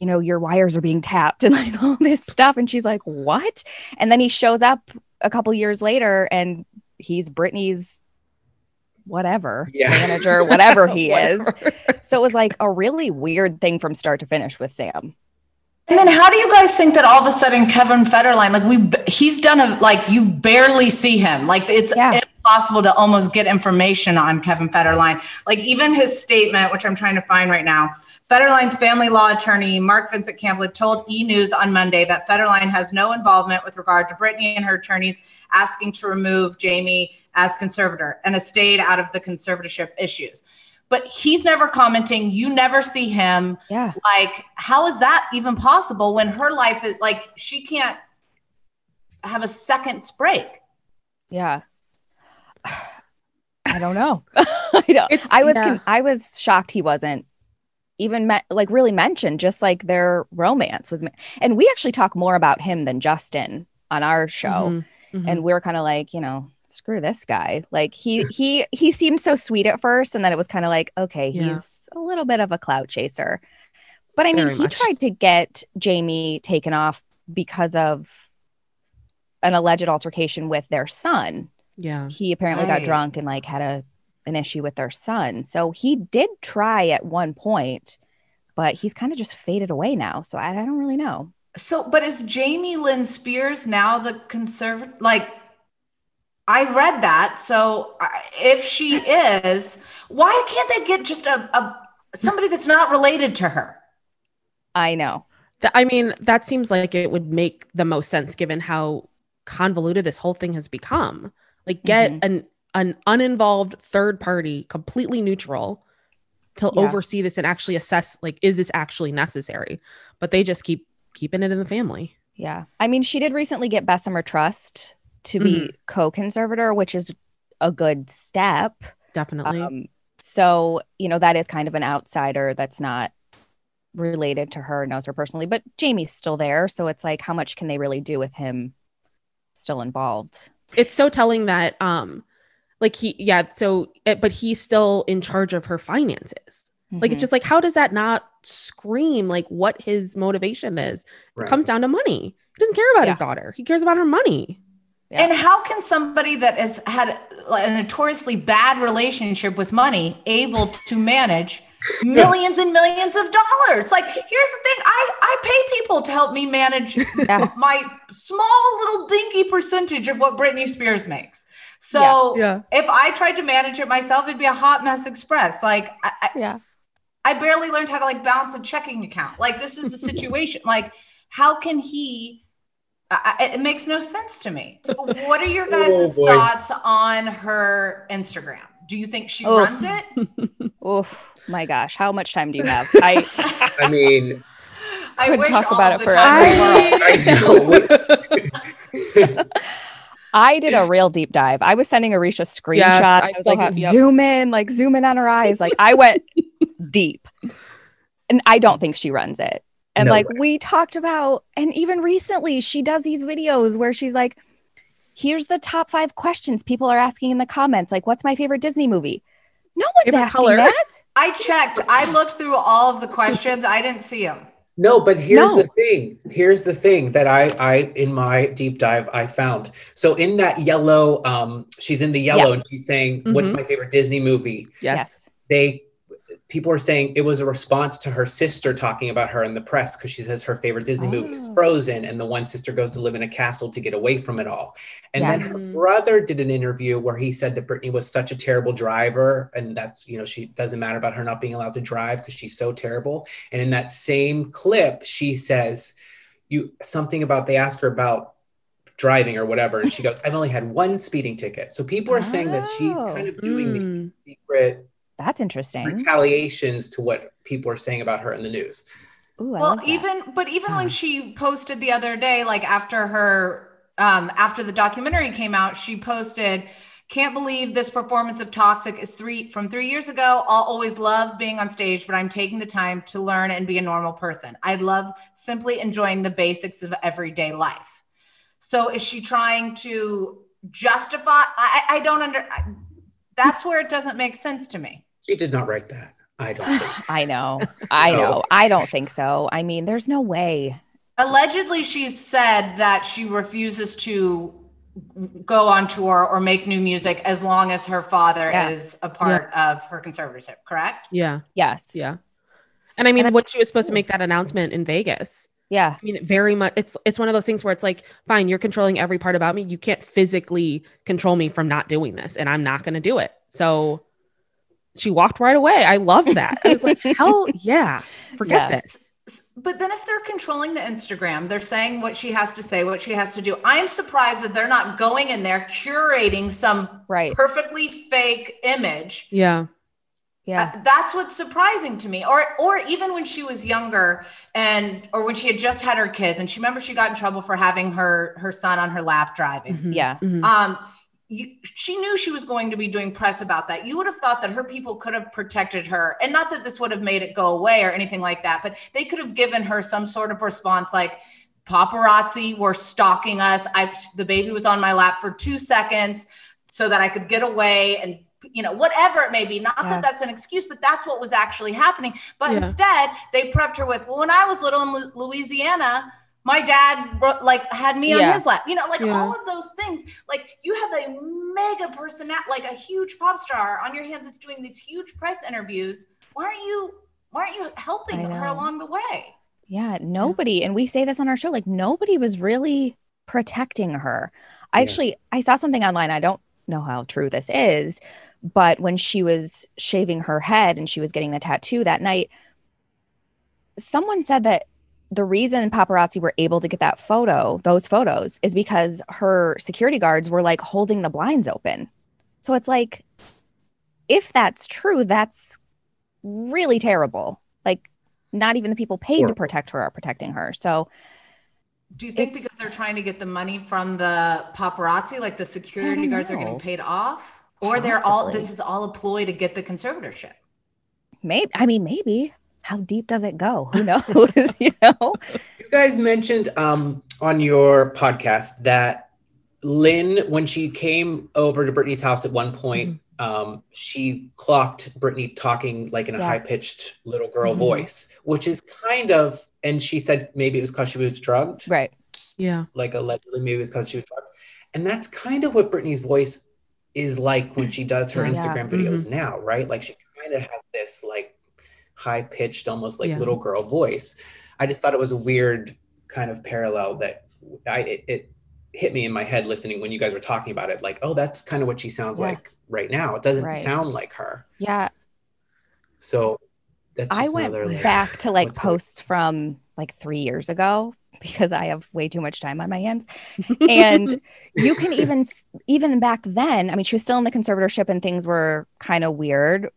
you know, your wires are being tapped [laughs] and like all this stuff. And she's like, what? And then he shows up a couple years later and he's Britney's whatever yeah. manager, whatever he [laughs] whatever. is. So it was like a really weird thing from start to finish with Sam. And then how do you guys think that all of a sudden Kevin Federline, like we, he's done a, like you barely see him. Like it's Yeah. Impossible to almost get information on Kevin Federline. Like even his statement, which I'm trying to find right now. Federline's family law attorney, Mark Vincent Kaplan, told E! News on Monday that Federline has no involvement with regard to Britney and her attorneys asking to remove Jamie as conservator and a stayed out of the conservatorship issues. But he's never commenting. You never see him. Yeah. Like, how is that even possible when her life is like she can't have a second's break? Yeah. I don't know. [laughs] I don't. It's- I was yeah. con- I was shocked he wasn't even me- like really mentioned. Just like their romance was, me- and we actually talk more about him than Justin on our show, Mhm, mhm. and we are kind of like, you know, screw this guy. Like he he he seemed so sweet at first, and then it was kind of like, okay, Yeah. he's a little bit of a cloud chaser. But I mean, Very he much. tried to get Jamie taken off because of an alleged altercation with their son yeah. he apparently got drunk and like had a an issue with their son. So he did try at one point, but he's kind of just faded away now. So I, I don't really know. So, but is Jamie Lynn Spears now the conservative? Like, I read that. So, if she is, why can't they get just a, a somebody that's not related to her? I know. Th- I mean, that seems like it would make the most sense given how convoluted this whole thing has become. Like, get Mhm. an an uninvolved third party, completely neutral, to Yeah. oversee this and actually assess like, is this actually necessary? But they just keep keeping it in the family. Yeah. I mean, she did recently get Bessemer Trust to be co-conservator, which is a good step. Definitely. Um, so, you know, that is kind of an outsider that's not related to her, knows her personally, but Jamie's still there. So it's like, how much can they really do with him still involved? It's so telling that um like he yeah so but he's still in charge of her finances like Mhm. it's just like how does that not scream like what his motivation is Right. it comes down to money he doesn't care about his daughter he cares about her money Yeah. And how can somebody that has had a notoriously bad relationship with money able to manage [laughs] millions and millions of dollars? Like, here's the thing: I I pay people to help me manage Yeah. my small little dinky percentage of what Britney Spears makes. So yeah if I tried to manage it myself, it'd be a hot mess express. Like I, I, Yeah. I barely learned how to like balance a checking account. Like this is the [laughs] situation. like how can he? I, I- it makes no sense to me. So what are your [laughs] guys' oh, boy. thoughts on her Instagram? Do you think she Oh. runs it? Oh my gosh, how much time do you have? I I mean, I Could wish talk about it the time in the world. I. [laughs] I did a real deep dive. I was sending Aricia screenshots. Yes, I I, was still like, have- yep. zoom in, like zoom in on her eyes. Like I went [laughs] deep. And I don't think she runs it. And No like way. we talked about, and even recently, she does these videos where she's like, here's the top five questions people are asking in the comments. Like, what's my favorite Disney movie? No one's Favorite asking color? that. I checked. I looked through all of the questions. I didn't see them. No, but here's No. the thing. Here's the thing that I, I, in my deep dive, I found. So in that yellow, um, she's in the yellow and she's saying, "What's Mhm. my favorite Disney movie?" yes, They, people are saying it was a response to her sister talking about her in the press because she says her favorite Disney movie is Oh. Frozen, and the one sister goes to live in a castle to get away from it all. And Yeah. then her brother did an interview where he said that Britney was such a terrible driver, and that's you know she doesn't matter about her not being allowed to drive because she's so terrible. And in that same clip, she says, "You something about they ask her about." driving or whatever and she goes i've only had one speeding ticket so people are saying that she's Oh. kind of doing the Mm. secret That's interesting. retaliations to what people are saying about her in the news. Ooh, well love even but even Ah. when she posted the other day like after her um after the documentary came out she posted can't believe this performance of toxic is three from three years ago i'll always love being on stage but i'm taking the time to learn and be a normal person i love simply enjoying the basics of everyday life so is she trying to justify i i I don't under I, that's where it doesn't make sense to me She did not write that. I don't think. [sighs] I know. I No. know. I don't think so. I mean, there's no way. Allegedly, she said that she refuses to go on tour or make new music as long as her father Yeah. is a part of her conservatorship, correct? yeah Yes. yeah and i mean And I- when she was supposed to make that announcement in vegas Yeah. I mean, very much. It's it's one of those things where it's like, fine, you're controlling every part about me. You can't physically control me from not doing this, and I'm not going to do it. So she walked right away. I love that. I was like, [laughs] hell yeah, forget Yes. this. But then if they're controlling the Instagram, they're saying what she has to say, what she has to do. I'm surprised that they're not going in there curating some Right. perfectly fake image. Yeah, Yeah. Uh, that's what's surprising to me. Or or even when she was younger and or when she had just had her kids and she remember she got in trouble for having her her son on her lap driving. Mhm. Yeah. Mhm. Um you, she knew she was going to be doing press about that. You would have thought that her people could have protected her, and not that this would have made it go away or anything like that, but they could have given her some sort of response like, paparazzi were stalking us. I the baby was on my lap for two seconds so that I could get away and you know whatever it may be. Not Yeah. that that's an excuse, but that's what was actually happening. But Yeah. instead, they prepped her with, well, when I was little in Louisiana. My dad bro- like had me on his lap, you know, like Yeah. all of those things. Like you have a mega personality, like a huge pop star on your hands that's doing these huge press interviews. Why aren't you? Why aren't you helping her along the way? Yeah, nobody, and we say this on our show, like nobody was really protecting her. I Yeah. actually I saw something online. I don't know how true this is, but when she was shaving her head and she was getting the tattoo that night, someone said that the reason paparazzi were able to get that photo, those photos, is because her security guards were like holding the blinds open. So it's like, if that's true, that's really terrible. Like, not even the people paid to protect her are protecting her. So, Do you think It's- because they're trying to get the money from the paparazzi, like the security don't guards are getting paid off, or they're all this is all a ploy to get the conservatorship? maybe, I mean, maybe. How deep does it go? Who [laughs] knows? [laughs] you know? You guys mentioned um, on your podcast that Lynne, when she came over to Britney's house at one point, um, she clocked Britney talking like in a Yeah. high pitched little girl Mhm. voice, which is kind of, and she said maybe it was because she was drugged, Right. yeah, like allegedly maybe it was because she was drugged. And that's kind of what Britney's voice is like when she does her Yeah. Instagram videos now, right? Like she kind of has this like high pitched, almost like Yeah. little girl voice. I just thought it was a weird kind of parallel that I it, it hit me in my head listening when you guys were talking about it. Like, oh, that's kind of what she sounds Yeah. like right now. It doesn't Right. sound like her. Yeah. So that's I went another back to like What's going- posts from like three years ago [laughs] because I have way too much time on my hands. [laughs] And you can even even back then, I mean, she was still in the conservatorship and things were kind of weird,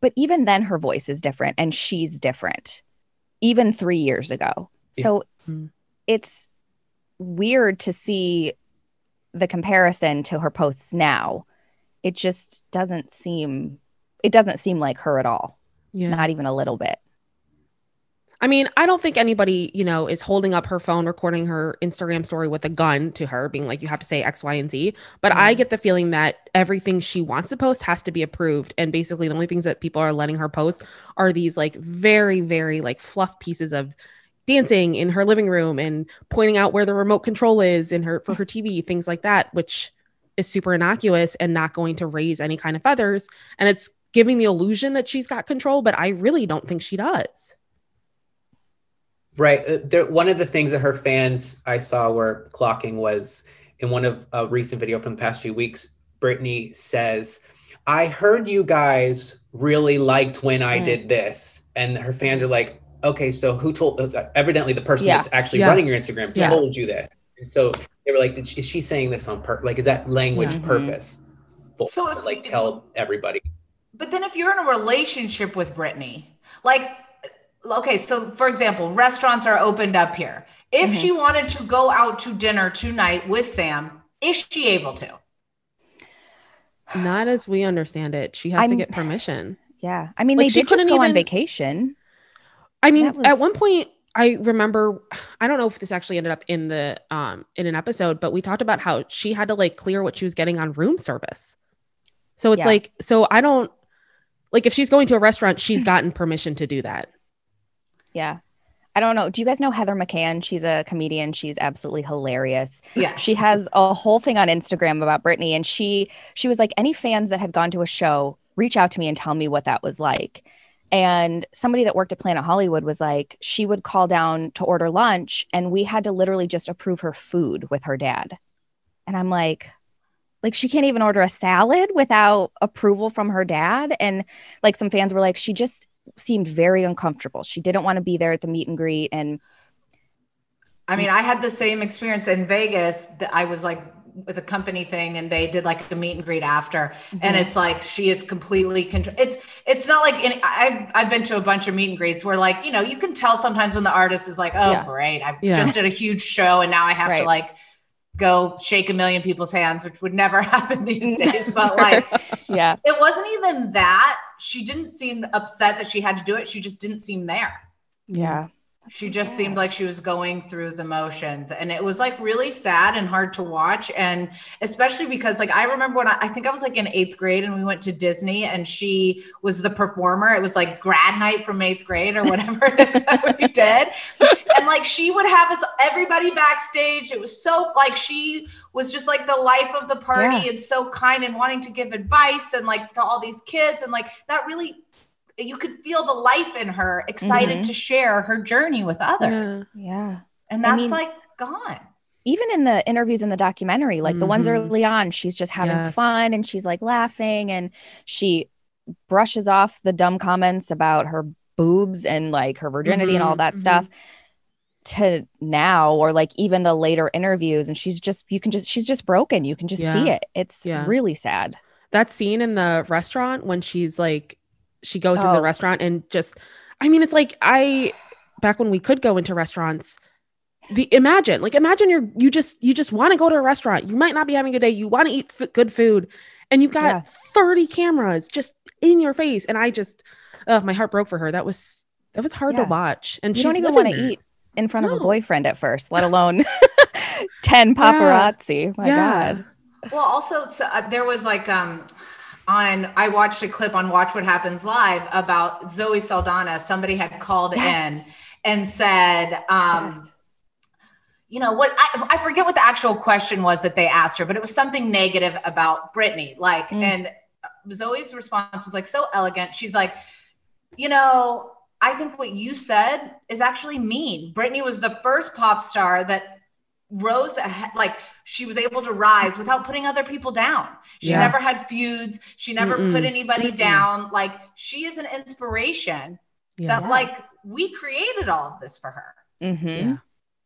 but even then, her voice is different and she's different, even three years ago. Yeah. So Mm. it's weird to see the comparison to her posts now. It just doesn't seem. It doesn't seem like her at all. yeah. Not even a little bit. I mean, I don't think anybody, you know, is holding up her phone, recording her Instagram story with a gun to her, being like, you have to say X, Y, and Z. But I mm-hmm. get the feeling that everything she wants to post has to be approved. And basically, the only things that people are letting her post are these like very, very like fluff pieces of dancing in her living room and pointing out where the remote control is in her for her TV, things like that, which is super innocuous and not going to raise any kind of feathers. And it's giving the illusion that she's got control, but I really don't think she does. Right. Uh, there, one of the things that her fans I saw were clocking was in one of a recent video from the past few weeks. Britney says, "I heard you guys really liked when I Mm. did this," and her fans are like, "Okay, so who told?" uh, Evidently, the person Yeah. that's actually Yeah. running your Instagram Yeah. told you this, and so they were like, "Is she saying this on purpose? Like, is that language Yeah. Mhm. purpose?" Full, So if- like, tell everybody. But then if you're in a relationship with Britney, like, okay, so for example, restaurants are opened up here. If Mhm. she wanted to go out to dinner tonight with Sam, is she able to? Not as we understand it. She has to I'm- get permission. Yeah. I mean, Like, they she did just couldn't go on vacation. I mean, that at one point, I remember. [sighs] I don't know if this actually ended up in the um in an episode, but we talked about how she had to like clear what she was getting on room service. So it's Yeah. like, so I don't like if she's going to a restaurant, she's [laughs] gotten permission to do that. Yeah. I don't know. Do you guys know Heather McMahan? She's a comedian. She's absolutely hilarious. Yeah. She has a whole thing on Instagram about Britney, and she she was like, any fans that had gone to a show, reach out to me and tell me what that was like. And somebody that worked at Planet Hollywood was like, she would call down to order lunch, and we had to literally just approve her food with her dad. And I'm like, like she can't even order a salad without approval from her dad. And like some fans were like, she just seemed very uncomfortable. She didn't want to be there at the meet and greet. And I mean, I had the same experience in Vegas. That I was like with a company thing, and they did like a meet and greet after, Mm-hmm. and it's like she is completely control. It's it's not like any. I've I've been to a bunch of meet and greets where like you know you can tell sometimes when the artist is like, oh Yeah. great, I Yeah. just did a huge show, and now I have to like go shake a million people's hands, which would never [laughs] happen these days. But like, [laughs] yeah, it wasn't even that. She didn't seem upset that she had to do it. She just didn't seem there yeah. She just seemed like she was going through the motions and it was like really sad and hard to watch and especially because like i remember when I, I think i was like in eighth grade and we went to disney and she was the performer. It was like grad night from eighth grade or whatever it is that we [laughs] did and like she would have us everybody backstage. It was so like she was just like the life of the party Yeah. and so kind and wanting to give advice and like to all these kids and like that really you could feel the life in her excited Mhm. to share her journey with others Yeah. Yeah. and I that's mean- like gone even in the interviews in the documentary, like the ones Mhm. early on, she's just having Yes. fun and she's like laughing and she brushes off the dumb comments about her boobs and like her virginity and all that mhm. stuff to now or like even the later interviews and she's just you can just she's just broken you can just see it it's Yeah. really sad that scene in the restaurant when she's like she goes in Oh. the restaurant and just i mean it's like i back when we could go into restaurants the imagine like imagine you're you just you just want to go to a restaurant. You might not be having a good day. You want to eat f- good food and you've got Yeah. 30 cameras just in your face. And i just uh, my heart broke for her. That was that was hard Yeah. to watch. And you don't even want to eat in front of a boyfriend at first let alone [laughs] 10 paparazzi. My Yeah. god. Well also so, uh, there was like um on i watched a clip on watch what happens live about zoe saldana somebody had called Yes. in and said um Yes. you know what I, I forget what the actual question was that they asked her but it was something negative about Britney like Mm. and Zoe's response was like so elegant she's like you know I think what you said is actually mean Britney was the first pop star that rose ahead like she was able to rise without putting other people down she Yeah. never had feuds she never Mm-mm. put anybody Mm-mm. down like she is an inspiration yeah that like we created all of this for her hmm Yeah.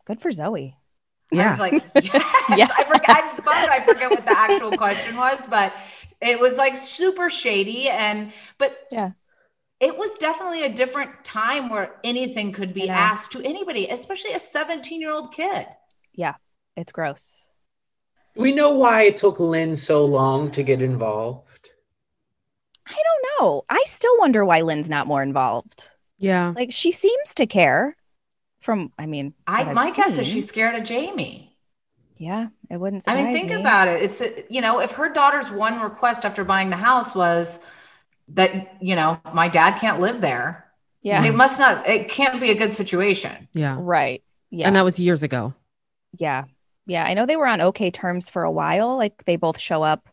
good for zoe I yeah was like, [laughs] yes. Yeah. [laughs] I forget. I, bummed I forget what the actual question was, but it was like super shady. And but Yeah. it was definitely a different time where anything could be know. asked to anybody, especially a 17 year old kid. It's gross Do we know why it took Lynne so long to get involved? I don't know. I still wonder why Lynne's not more involved. yeah Like she seems to care. From I mean, I what I've my guess is she's scared of Jamie. yeah. It wouldn't. I mean, think me. about it. It's you know, if her daughter's one request after buying the house was that you know my dad can't live there, Yeah, it must not. It can't be a good situation. yeah right. Yeah, and that was years ago yeah, yeah. I know they were on okay terms for a while. Like they both show up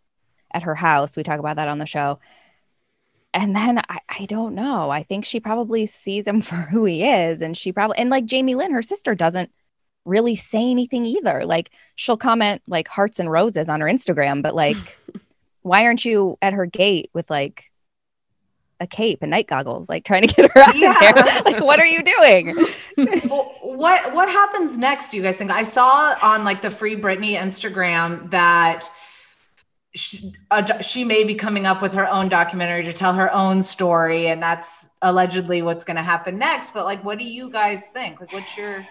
at her house. We talk about that on the show. And then I, I don't know. I think she probably sees him [laughs] for who he is, and she probably and like Jamie Lynn, her sister, doesn't really say anything either. Like she'll comment like hearts and roses on her Instagram, but like, [laughs] why aren't you at her gate with like a cape and night goggles, like trying to [laughs] get her out Yeah. of there? Like, what are you doing? [laughs] well, what what happens next? Do you guys think? I saw on like the Free Britney Instagram that she, a do- she may be coming up with her own documentary to tell her own story, and that's allegedly what's going to happen next. But like, what do you guys think? Like, what's your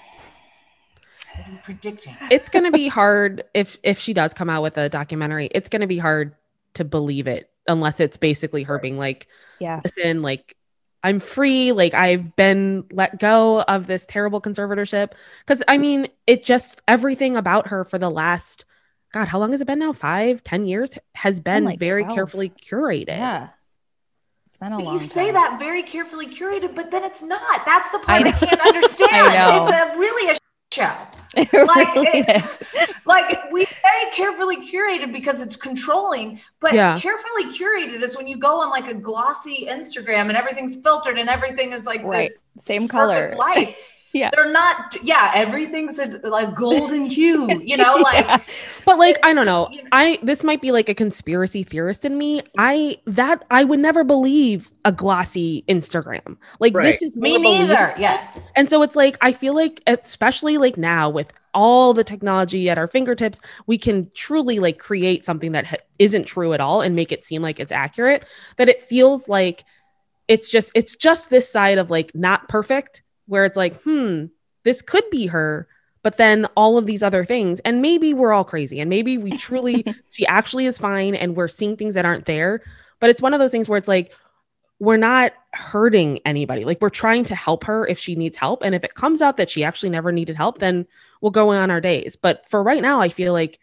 what you predicting? it's going to be hard if if she does come out with a documentary it's going to be hard to believe it unless it's basically her being like Yeah. listen like i'm free like i've been let go of this terrible conservatorship because i mean it just everything about her for the last god how long has it been now five ten years has been like very 12. carefully curated Yeah. It's been a But long you say time. that very carefully curated, but then it's not. That's the part I, know. [laughs] can't understand. I know. It's a really a show. [laughs] like really it's like we say carefully curated because it's controlling, but Yeah. carefully curated is when you go on like a glossy Instagram and everything's filtered and everything is like Right. this Same color. light. [laughs] Yeah. They're not yeah, everything's a, like golden [laughs] hue, you know, like Yeah. But like, I don't know. you know- I this might be like a conspiracy theorist in me. I that I would never believe a glossy Instagram. Like Right. this is me more neither. Yes. And so it's like I feel like especially like now with all the technology at our fingertips, we can truly like create something that ha- isn't true at all and make it seem like it's accurate. That it feels like it's just it's just this side of like not perfect where it's like, hmm, this could be her, but then all of these other things and maybe we're all crazy and maybe we truly [laughs] she actually is fine and we're seeing things that aren't there, but it's one of those things where it's like we're not hurting anybody. Like we're trying to help her if she needs help. And if it comes out that she actually never needed help, then we'll go on our days. But for right now, I feel like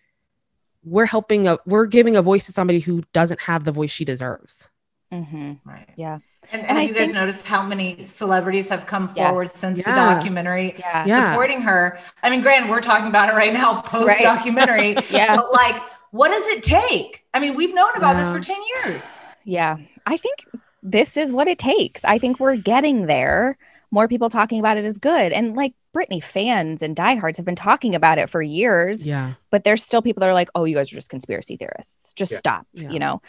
we're helping a we're giving a voice to somebody who doesn't have the voice she deserves. Mm-hmm. Right. Yeah. And, And have I you guys think- noticed how many celebrities have come Yes. forward since the documentary Yeah. Yeah. supporting her? I mean, Grant, we're talking about it right now, post documentary. [laughs] Yeah. But like, what does it take? I mean, we've known about this for 10 years. Yeah. I think this is what it takes. I think we're getting there. More people talking about it is good. And like Britney fans and diehards have been talking about it for years, Yeah. but there's still people that are like, oh, you guys are just conspiracy theorists. Just Yeah. stop, Yeah. you know?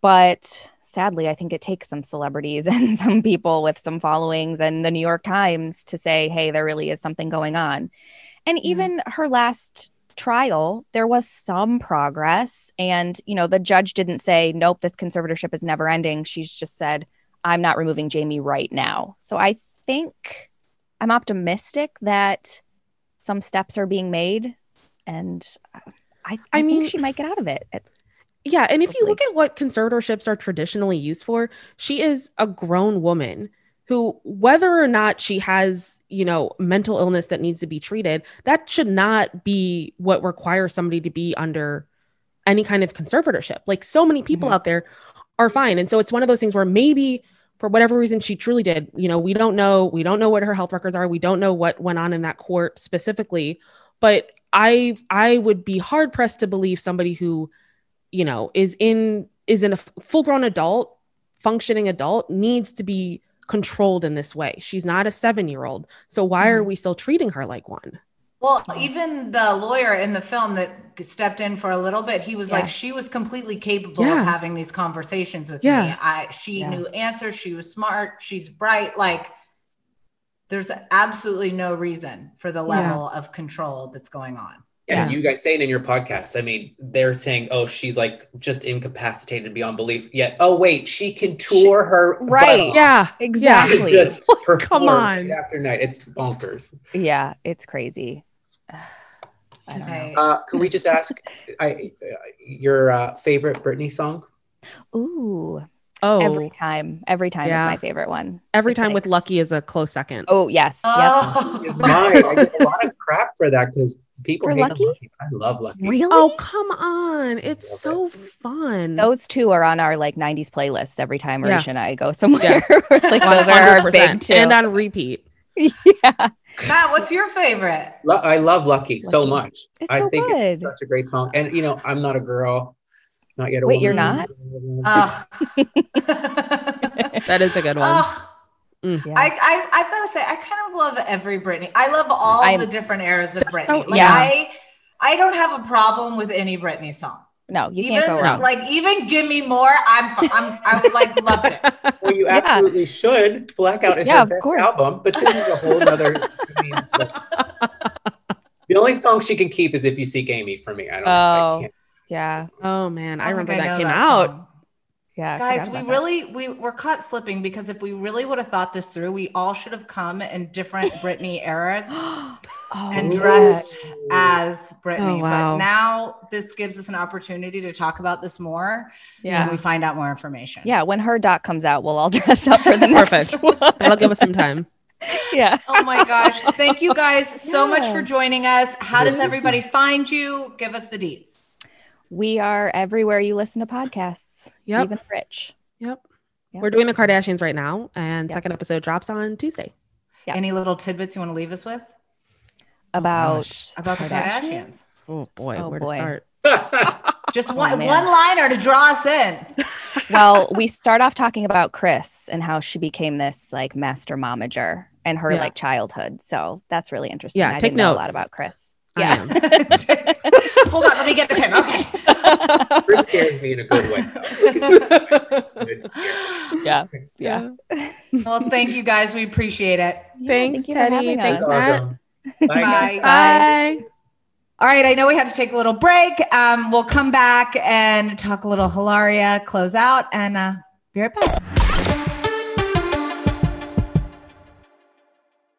But sadly, I think it takes some celebrities [laughs] and some people with some followings and the New York Times to say, hey, there really is something going on. And mm-hmm. even her last trial, there was some progress. And, you know, the judge didn't say, nope, this conservatorship is never ending. She's just said, I'm not removing Jamie right now. So I think I'm optimistic that some steps are being made. And I, I, I mean- think she might get out of it. It- Yeah, and if you look at what conservatorships are traditionally used for, she is a grown woman who whether or not she has, you know, mental illness that needs to be treated, that should not be what requires somebody to be under any kind of conservatorship. Like so many people Mhm. out there are fine. And so it's one of those things where maybe for whatever reason she truly did, you know, we don't know, we don't know what her health records are, we don't know what went on in that court specifically, but I I would be hard pressed to believe somebody who you know is in is in a full grown adult functioning adult needs to be controlled in this way she's not a seven year old so why are Mhm. we still treating her like one Well, even the lawyer in the film that stepped in for a little bit, he was Yeah. like, she was completely capable Yeah. of having these conversations with Yeah. me. I she Yeah. knew answers, she was smart, she's bright. Like there's absolutely no reason for the Yeah. level of control that's going on. And Yeah. you guys say it in your podcast. I mean, they're saying, "Oh, she's like just incapacitated beyond belief." Yet, oh wait, she can tour her Right. off. yeah She exactly. just [laughs] Like, come perform on. night after night. It's bonkers. yeah, it's crazy. [sighs] I don't know. Uh, can we just [laughs] ask I, uh, your uh, favorite Britney song? Ooh, oh every time. Every time is my favorite one. every It's time with lucky is a close second Oh, yes. Oh. Is mine. I get a lot of [laughs] crap for that because people For hate on Lucky? Lucky. I love Lucky. Really? oh come on it's Love so fun Those two are on our like 90s playlists every time Yeah. And I go somewhere. Yeah. [laughs] like those are our big two. and on repeat yeah. Matt, what's your favorite? Lo- I love Lucky, so much. It's I so think it's such a great song. And you know, I'm not a girl, not yet a Wait, you're not? Oh. [laughs] [laughs] that is a good one Oh, Mm-hmm. Yeah. I, I I've got to say, I kind of love every Britney. I love all I'm- the different eras of Britney. so- like yeah. I I don't have a problem with any Britney song. no, you even can't go wrong. like even give me more. I'm I'm I would like loved it. [laughs] Well, you Yeah. absolutely should. Blackout is Yeah, her of best course. album, but this is a whole [laughs] other. I mean, the only song she can keep is "If You Seek Amy" for me. I don't. I Oh. can't. yeah. oh man i don't remember that know came out song. Yeah. Guys, we that. really we were caught slipping because if we really would have thought this through, we all should have come in different [gasps] Britney eras [gasps] oh, and Ooh. dressed as Britney. Oh, wow. But now this gives us an opportunity to talk about this more Yeah. when we find out more information. Yeah. When her doc comes out, we'll all [laughs] dress up for the [laughs] next Perfect. one. that'll give us some time [laughs] yeah. Oh my gosh. Thank you guys so much for joining us. How does everybody find you? Give us the deets. We are everywhere you listen to podcasts. Yep. Even rich. Yep. Yep. We're doing the Kardashians right now, and Yep. second episode drops on Tuesday. Yeah. Any little tidbits you want to leave us with? Oh, about about the Kardashians. Oh boy, Oh, where boy. to start? [laughs] Just Oh, one man. one liner to draw us in. [laughs] well, we start off talking about Kris and how she became this like master momager and her Yeah. like childhood. So that's really interesting. Yeah, I take didn't know a lot about Kris. I Yeah. am. [laughs] Hold on, let me get the pen. Okay. Kris scares me in a good way. [laughs] Good yeah. Yeah. Well, thank you guys. We appreciate it. Thanks, thank you for Teddi. Thanks. Matt. Awesome. Bye, guys. Bye. Bye. All right, I know we had to take a little break. Um, we'll come back and talk a little Hilaria, close out, and uh, be right back.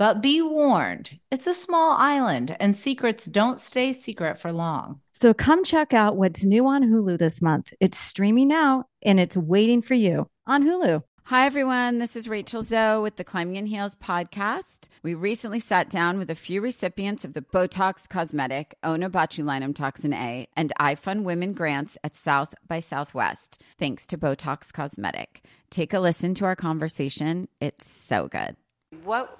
But be warned, it's a small island and secrets don't stay secret for long. So come check out what's new on Hulu this month. It's streaming now and it's waiting for you on Hulu. Hi, everyone. This is Rachel Zoe with the Climbing in Heels podcast. We recently sat down with a few recipients of the Botox Cosmetic, Onabotulinum Toxin A, and iFund Women grants at South by Southwest, thanks to Botox Cosmetic. Take a listen to our conversation. It's so good. What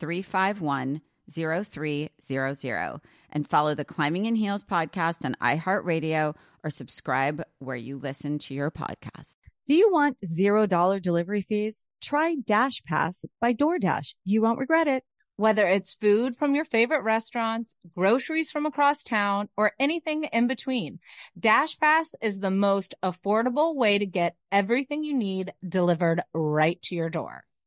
351 0300 and follow the Climbing in Heels podcast on iHeartRadio or subscribe where you listen to your podcast. Do you want $0 delivery fees? Try Dash Pass by DoorDash. You won't regret it. Whether it's food from your favorite restaurants, groceries from across town, or anything in between, DashPass is the most affordable way to get everything you need delivered right to your door.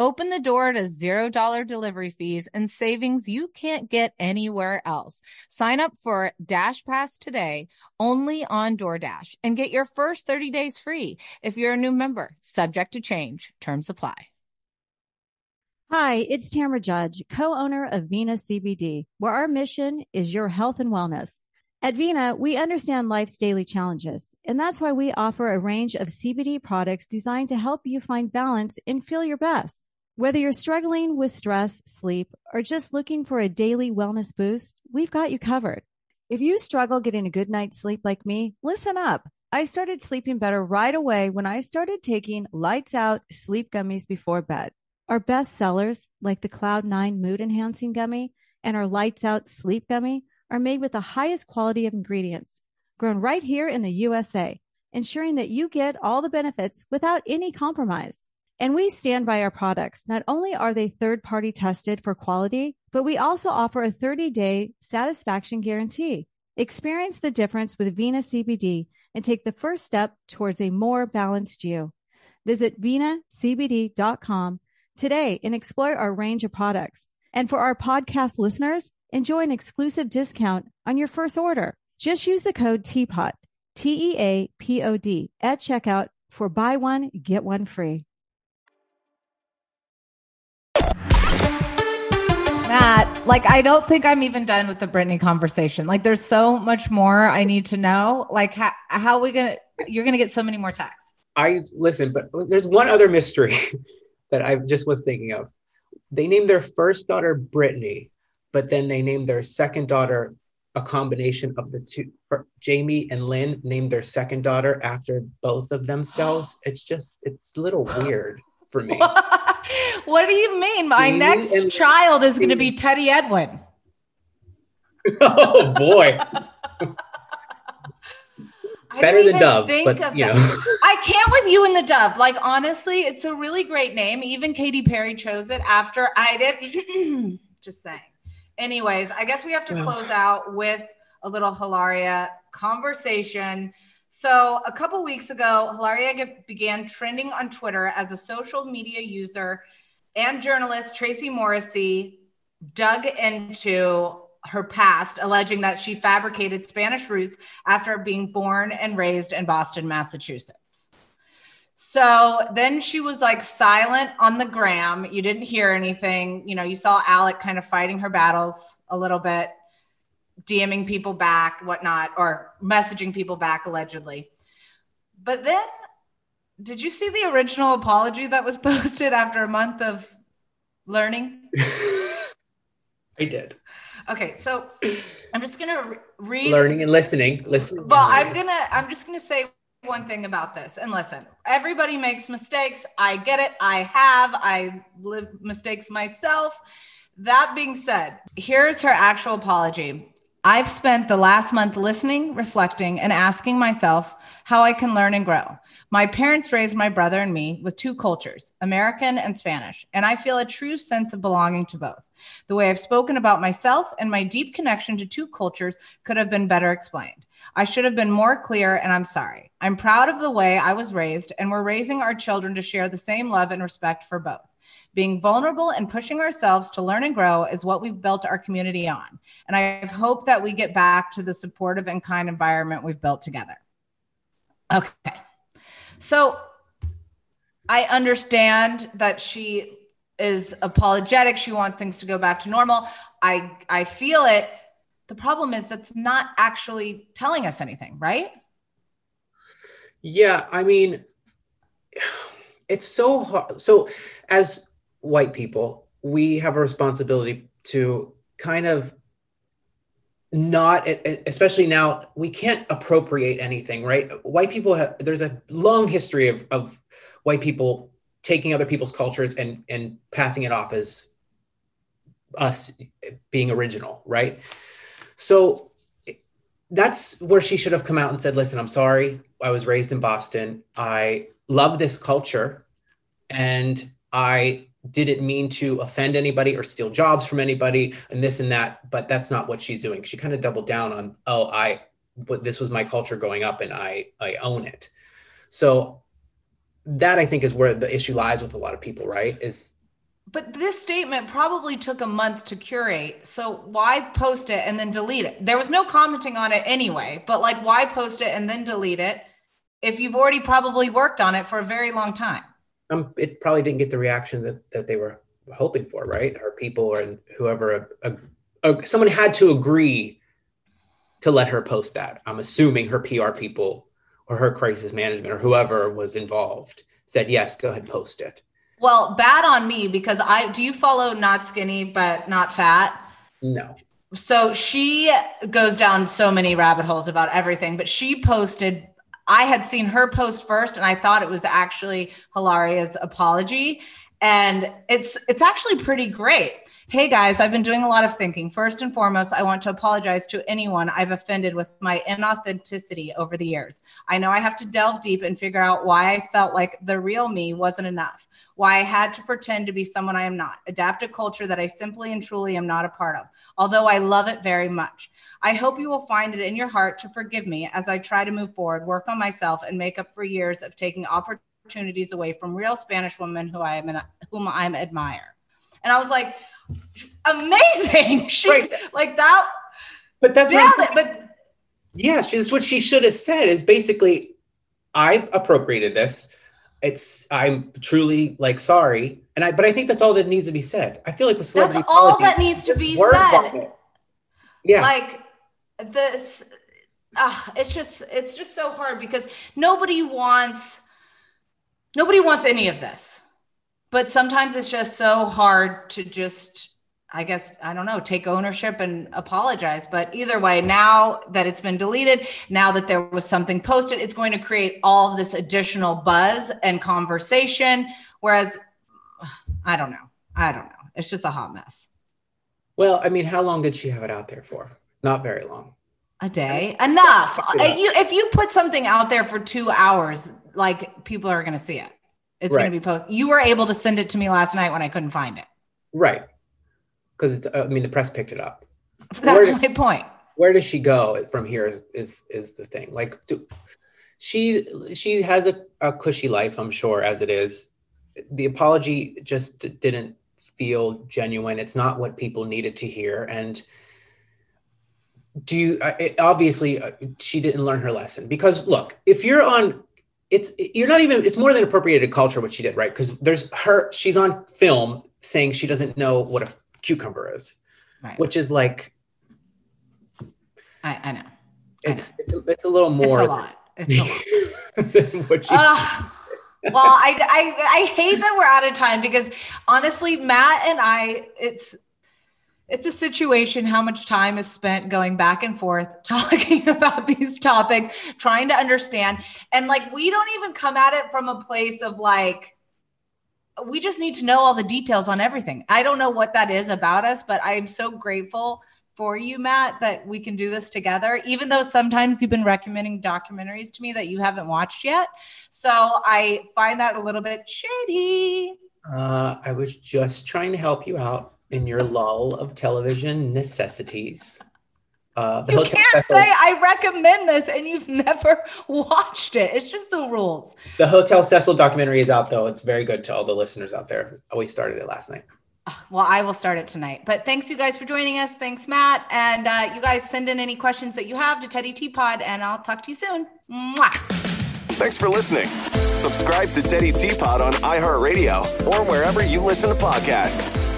Open the door to $0 delivery fees and savings you can't get anywhere else. Sign up for Dash Pass today only on DoorDash and get your first 30 days free if you're a new member. Subject to change, terms apply. Hi, it's Tamra Judge, co-owner of Vena CBD, where our mission is your health and wellness. At Vena, we understand life's daily challenges, and that's why we offer a range of CBD products designed to help you find balance and feel your best. Whether you're struggling with stress, sleep, or just looking for a daily wellness boost, we've got you covered. If you struggle getting a good night's sleep like me, listen up. I started sleeping better right away when I started taking lights out sleep gummies before bed. Our best sellers, like the Cloud9 Mood Enhancing Gummy and our Lights Out Sleep Gummy, are made with the highest quality of ingredients, grown right here in the USA, ensuring that you get all the benefits without any compromise. And we stand by our products. Not only are they third party tested for quality, but we also offer a 30 day satisfaction guarantee. Experience the difference with Vena CBD and take the first step towards a more balanced you. Visit venacbd.com today and explore our range of products. And for our podcast listeners, enjoy an exclusive discount on your first order. Just use the code TEAPOT, T E A P O D, at checkout for buy one, get one free. Matt, like I don't think I'm even done with the Britney conversation. Like there's so much more I need to know. Like how, how are we gonna you're gonna get so many more texts. I listen, but there's one other mystery [laughs] that I just was thinking of. They named their first daughter Britney, but then they named their second daughter a combination of the two. Jamie and Lynn named their second daughter after both of themselves. [gasps] It's just, it's a little weird for me. [laughs] what do you mean? My Jamie next and- child is going to be Teddi Edwin. [laughs] oh boy. [laughs] Better than Dove, but you know. I can't with you and the Dove. Like honestly, it's a really great name. Even Katy Perry chose it after I did. [clears throat] Just saying. Anyways, I guess we have to close out with a little Hilaria conversation. So, a couple weeks ago, Hilaria began trending on Twitter as a social media user and journalist Tracy Morrissey dug into her past, alleging that she fabricated Spanish roots after being born and raised in Boston, Massachusetts. So then she was like silent on the gram. You didn't hear anything. You know, you saw Alec kind of fighting her battles a little bit, DMing people back, whatnot, or messaging people back allegedly. But then, did you see the original apology that was [laughs] posted after a month of learning? I did. Okay, so I'm just gonna re- read learning and listening. Listening. Well, I'm gonna I'm just gonna say one thing about this. And listen, everybody makes mistakes. I get it. I have. I live mistakes myself. That being said, here's her actual apology. I've spent the last month listening, reflecting, and asking myself how I can learn and grow. My parents raised my brother and me with two cultures, American and Spanish, and I feel a true sense of belonging to both. The way I've spoken about myself and my deep connection to two cultures could have been better explained. I should have been more clear, and I'm sorry. I'm proud of the way I was raised, and we're raising our children to share the same love and respect for both. Being vulnerable and pushing ourselves to learn and grow is what we've built our community on. And I hope that we get back to the supportive and kind environment we've built together. Okay. So I understand that she is apologetic. She wants things to go back to normal. I I feel it. The problem is that's not actually telling us anything, right? Yeah, I mean [sighs] it's so hard. So as white people, we have a responsibility to kind of not especially now we can't appropriate anything right? White people have there's a long history of, of white people taking other people's cultures and and passing it off as us being original right? So that's where she should have come out and said listen i'm sorry i was raised in boston. I love this culture and i didn't mean to offend anybody or steal jobs from anybody and this and that but that's not what she's doing. She kind of doubled down on oh i but this was my culture growing up and i i own it. So that i think is where the issue lies with a lot of people right? Is but this statement probably took a month to curate. So why post it and then delete it? There was no commenting on it anyway but like why post it and then delete it if you've already probably worked on it for a very long time um, it probably didn't get the reaction that, that they were hoping for, right? Or people or whoever, a, a, a, someone had to agree to let her post that. I'm assuming her PR people or her crisis management or whoever was involved said, yes, go ahead, post it. Well, bad on me because I do you follow not skinny but not fat? No. So she goes down so many rabbit holes about everything, but she posted I had seen her post first and I thought it was actually Hilaria's apology. And it's it's actually pretty great. Hey guys, I've been doing a lot of thinking. First and foremost, I want to apologize to anyone I've offended with my inauthenticity over the years. I know I have to delve deep and figure out why I felt like the real me wasn't enough, why I had to pretend to be someone I am not, adapt a culture that I simply and truly am not a part of, although I love it very much. I hope you will find it in your heart to forgive me as I try to move forward, work on myself, and make up for years of taking opportunities away from real Spanish women who I am whom I admire. And I was like, amazing. [laughs] She Right. like that. But that's what Yeah, but Yeah, she, that's what she should have said. Is basically, I appropriated this. It's I'm truly like sorry, and I. But I think that's all that needs to be said. I feel like with that's all that needs to be said. Yeah, like this uh, it's just it's just so hard because nobody wants nobody wants any of this. But sometimes it's just so hard to just i guess i don't know take ownership and apologize. But either way now that it's been deleted now that there was something posted it's going to create all this additional buzz and conversation. Whereas i don't know. I don't know. It's just a hot mess. Well, I mean, how long did she have it out there for? Not very long. A day, enough. [laughs] Yeah. You, if you put something out there for two hours, like people are going to see it. It's going to be posted. You were able to send it to me last night when I couldn't find it. Right. Because it's. I mean, the press picked it up. [laughs] That's did- my point. Where does she go from here? Is is, is the thing? Like, do, she she has a, a cushy life, I'm sure, as it is. The apology just didn't feel genuine. It's not what people needed to hear, and do you uh, it, obviously uh, she didn't learn her lesson because look if you're on it's you're not even it's more than appropriated culture what she did right because there's her she's on film saying she doesn't know what a cucumber is Right. which is like I, I know. it's it's, a- it's a little more It's a lot. It's a lot. [laughs] what Ugh. well, I, I I hate that we're out of time because honestly, Matt and I, it's it's a situation how much time is spent going back and forth [laughs] talking about these topics, trying to understand, and like we don't even come at it from a place of like we just need to know all the details on everything. I don't know what that is about us, but I'm so grateful for you, Matt, that we can do this together, even though sometimes you've been recommending documentaries to me that you haven't watched yet. So I find that a little bit shady. uh, i was just trying to help you out in your lull of television necessities uh You can't Cecil- say I recommend this and you've [laughs] never watched it. It's just the rules. the hotel cecil documentary is out though it's very good to all the listeners out there we started it last night Well, I will start it tonight. But thanks, you guys, for joining us. Thanks, Matt. And uh, you guys send in any questions that you have to Teddi Tea Pot, and I'll talk to you soon. Mwah. Thanks for listening. Subscribe to Teddi Tea Pot on iHeartRadio or wherever you listen to podcasts.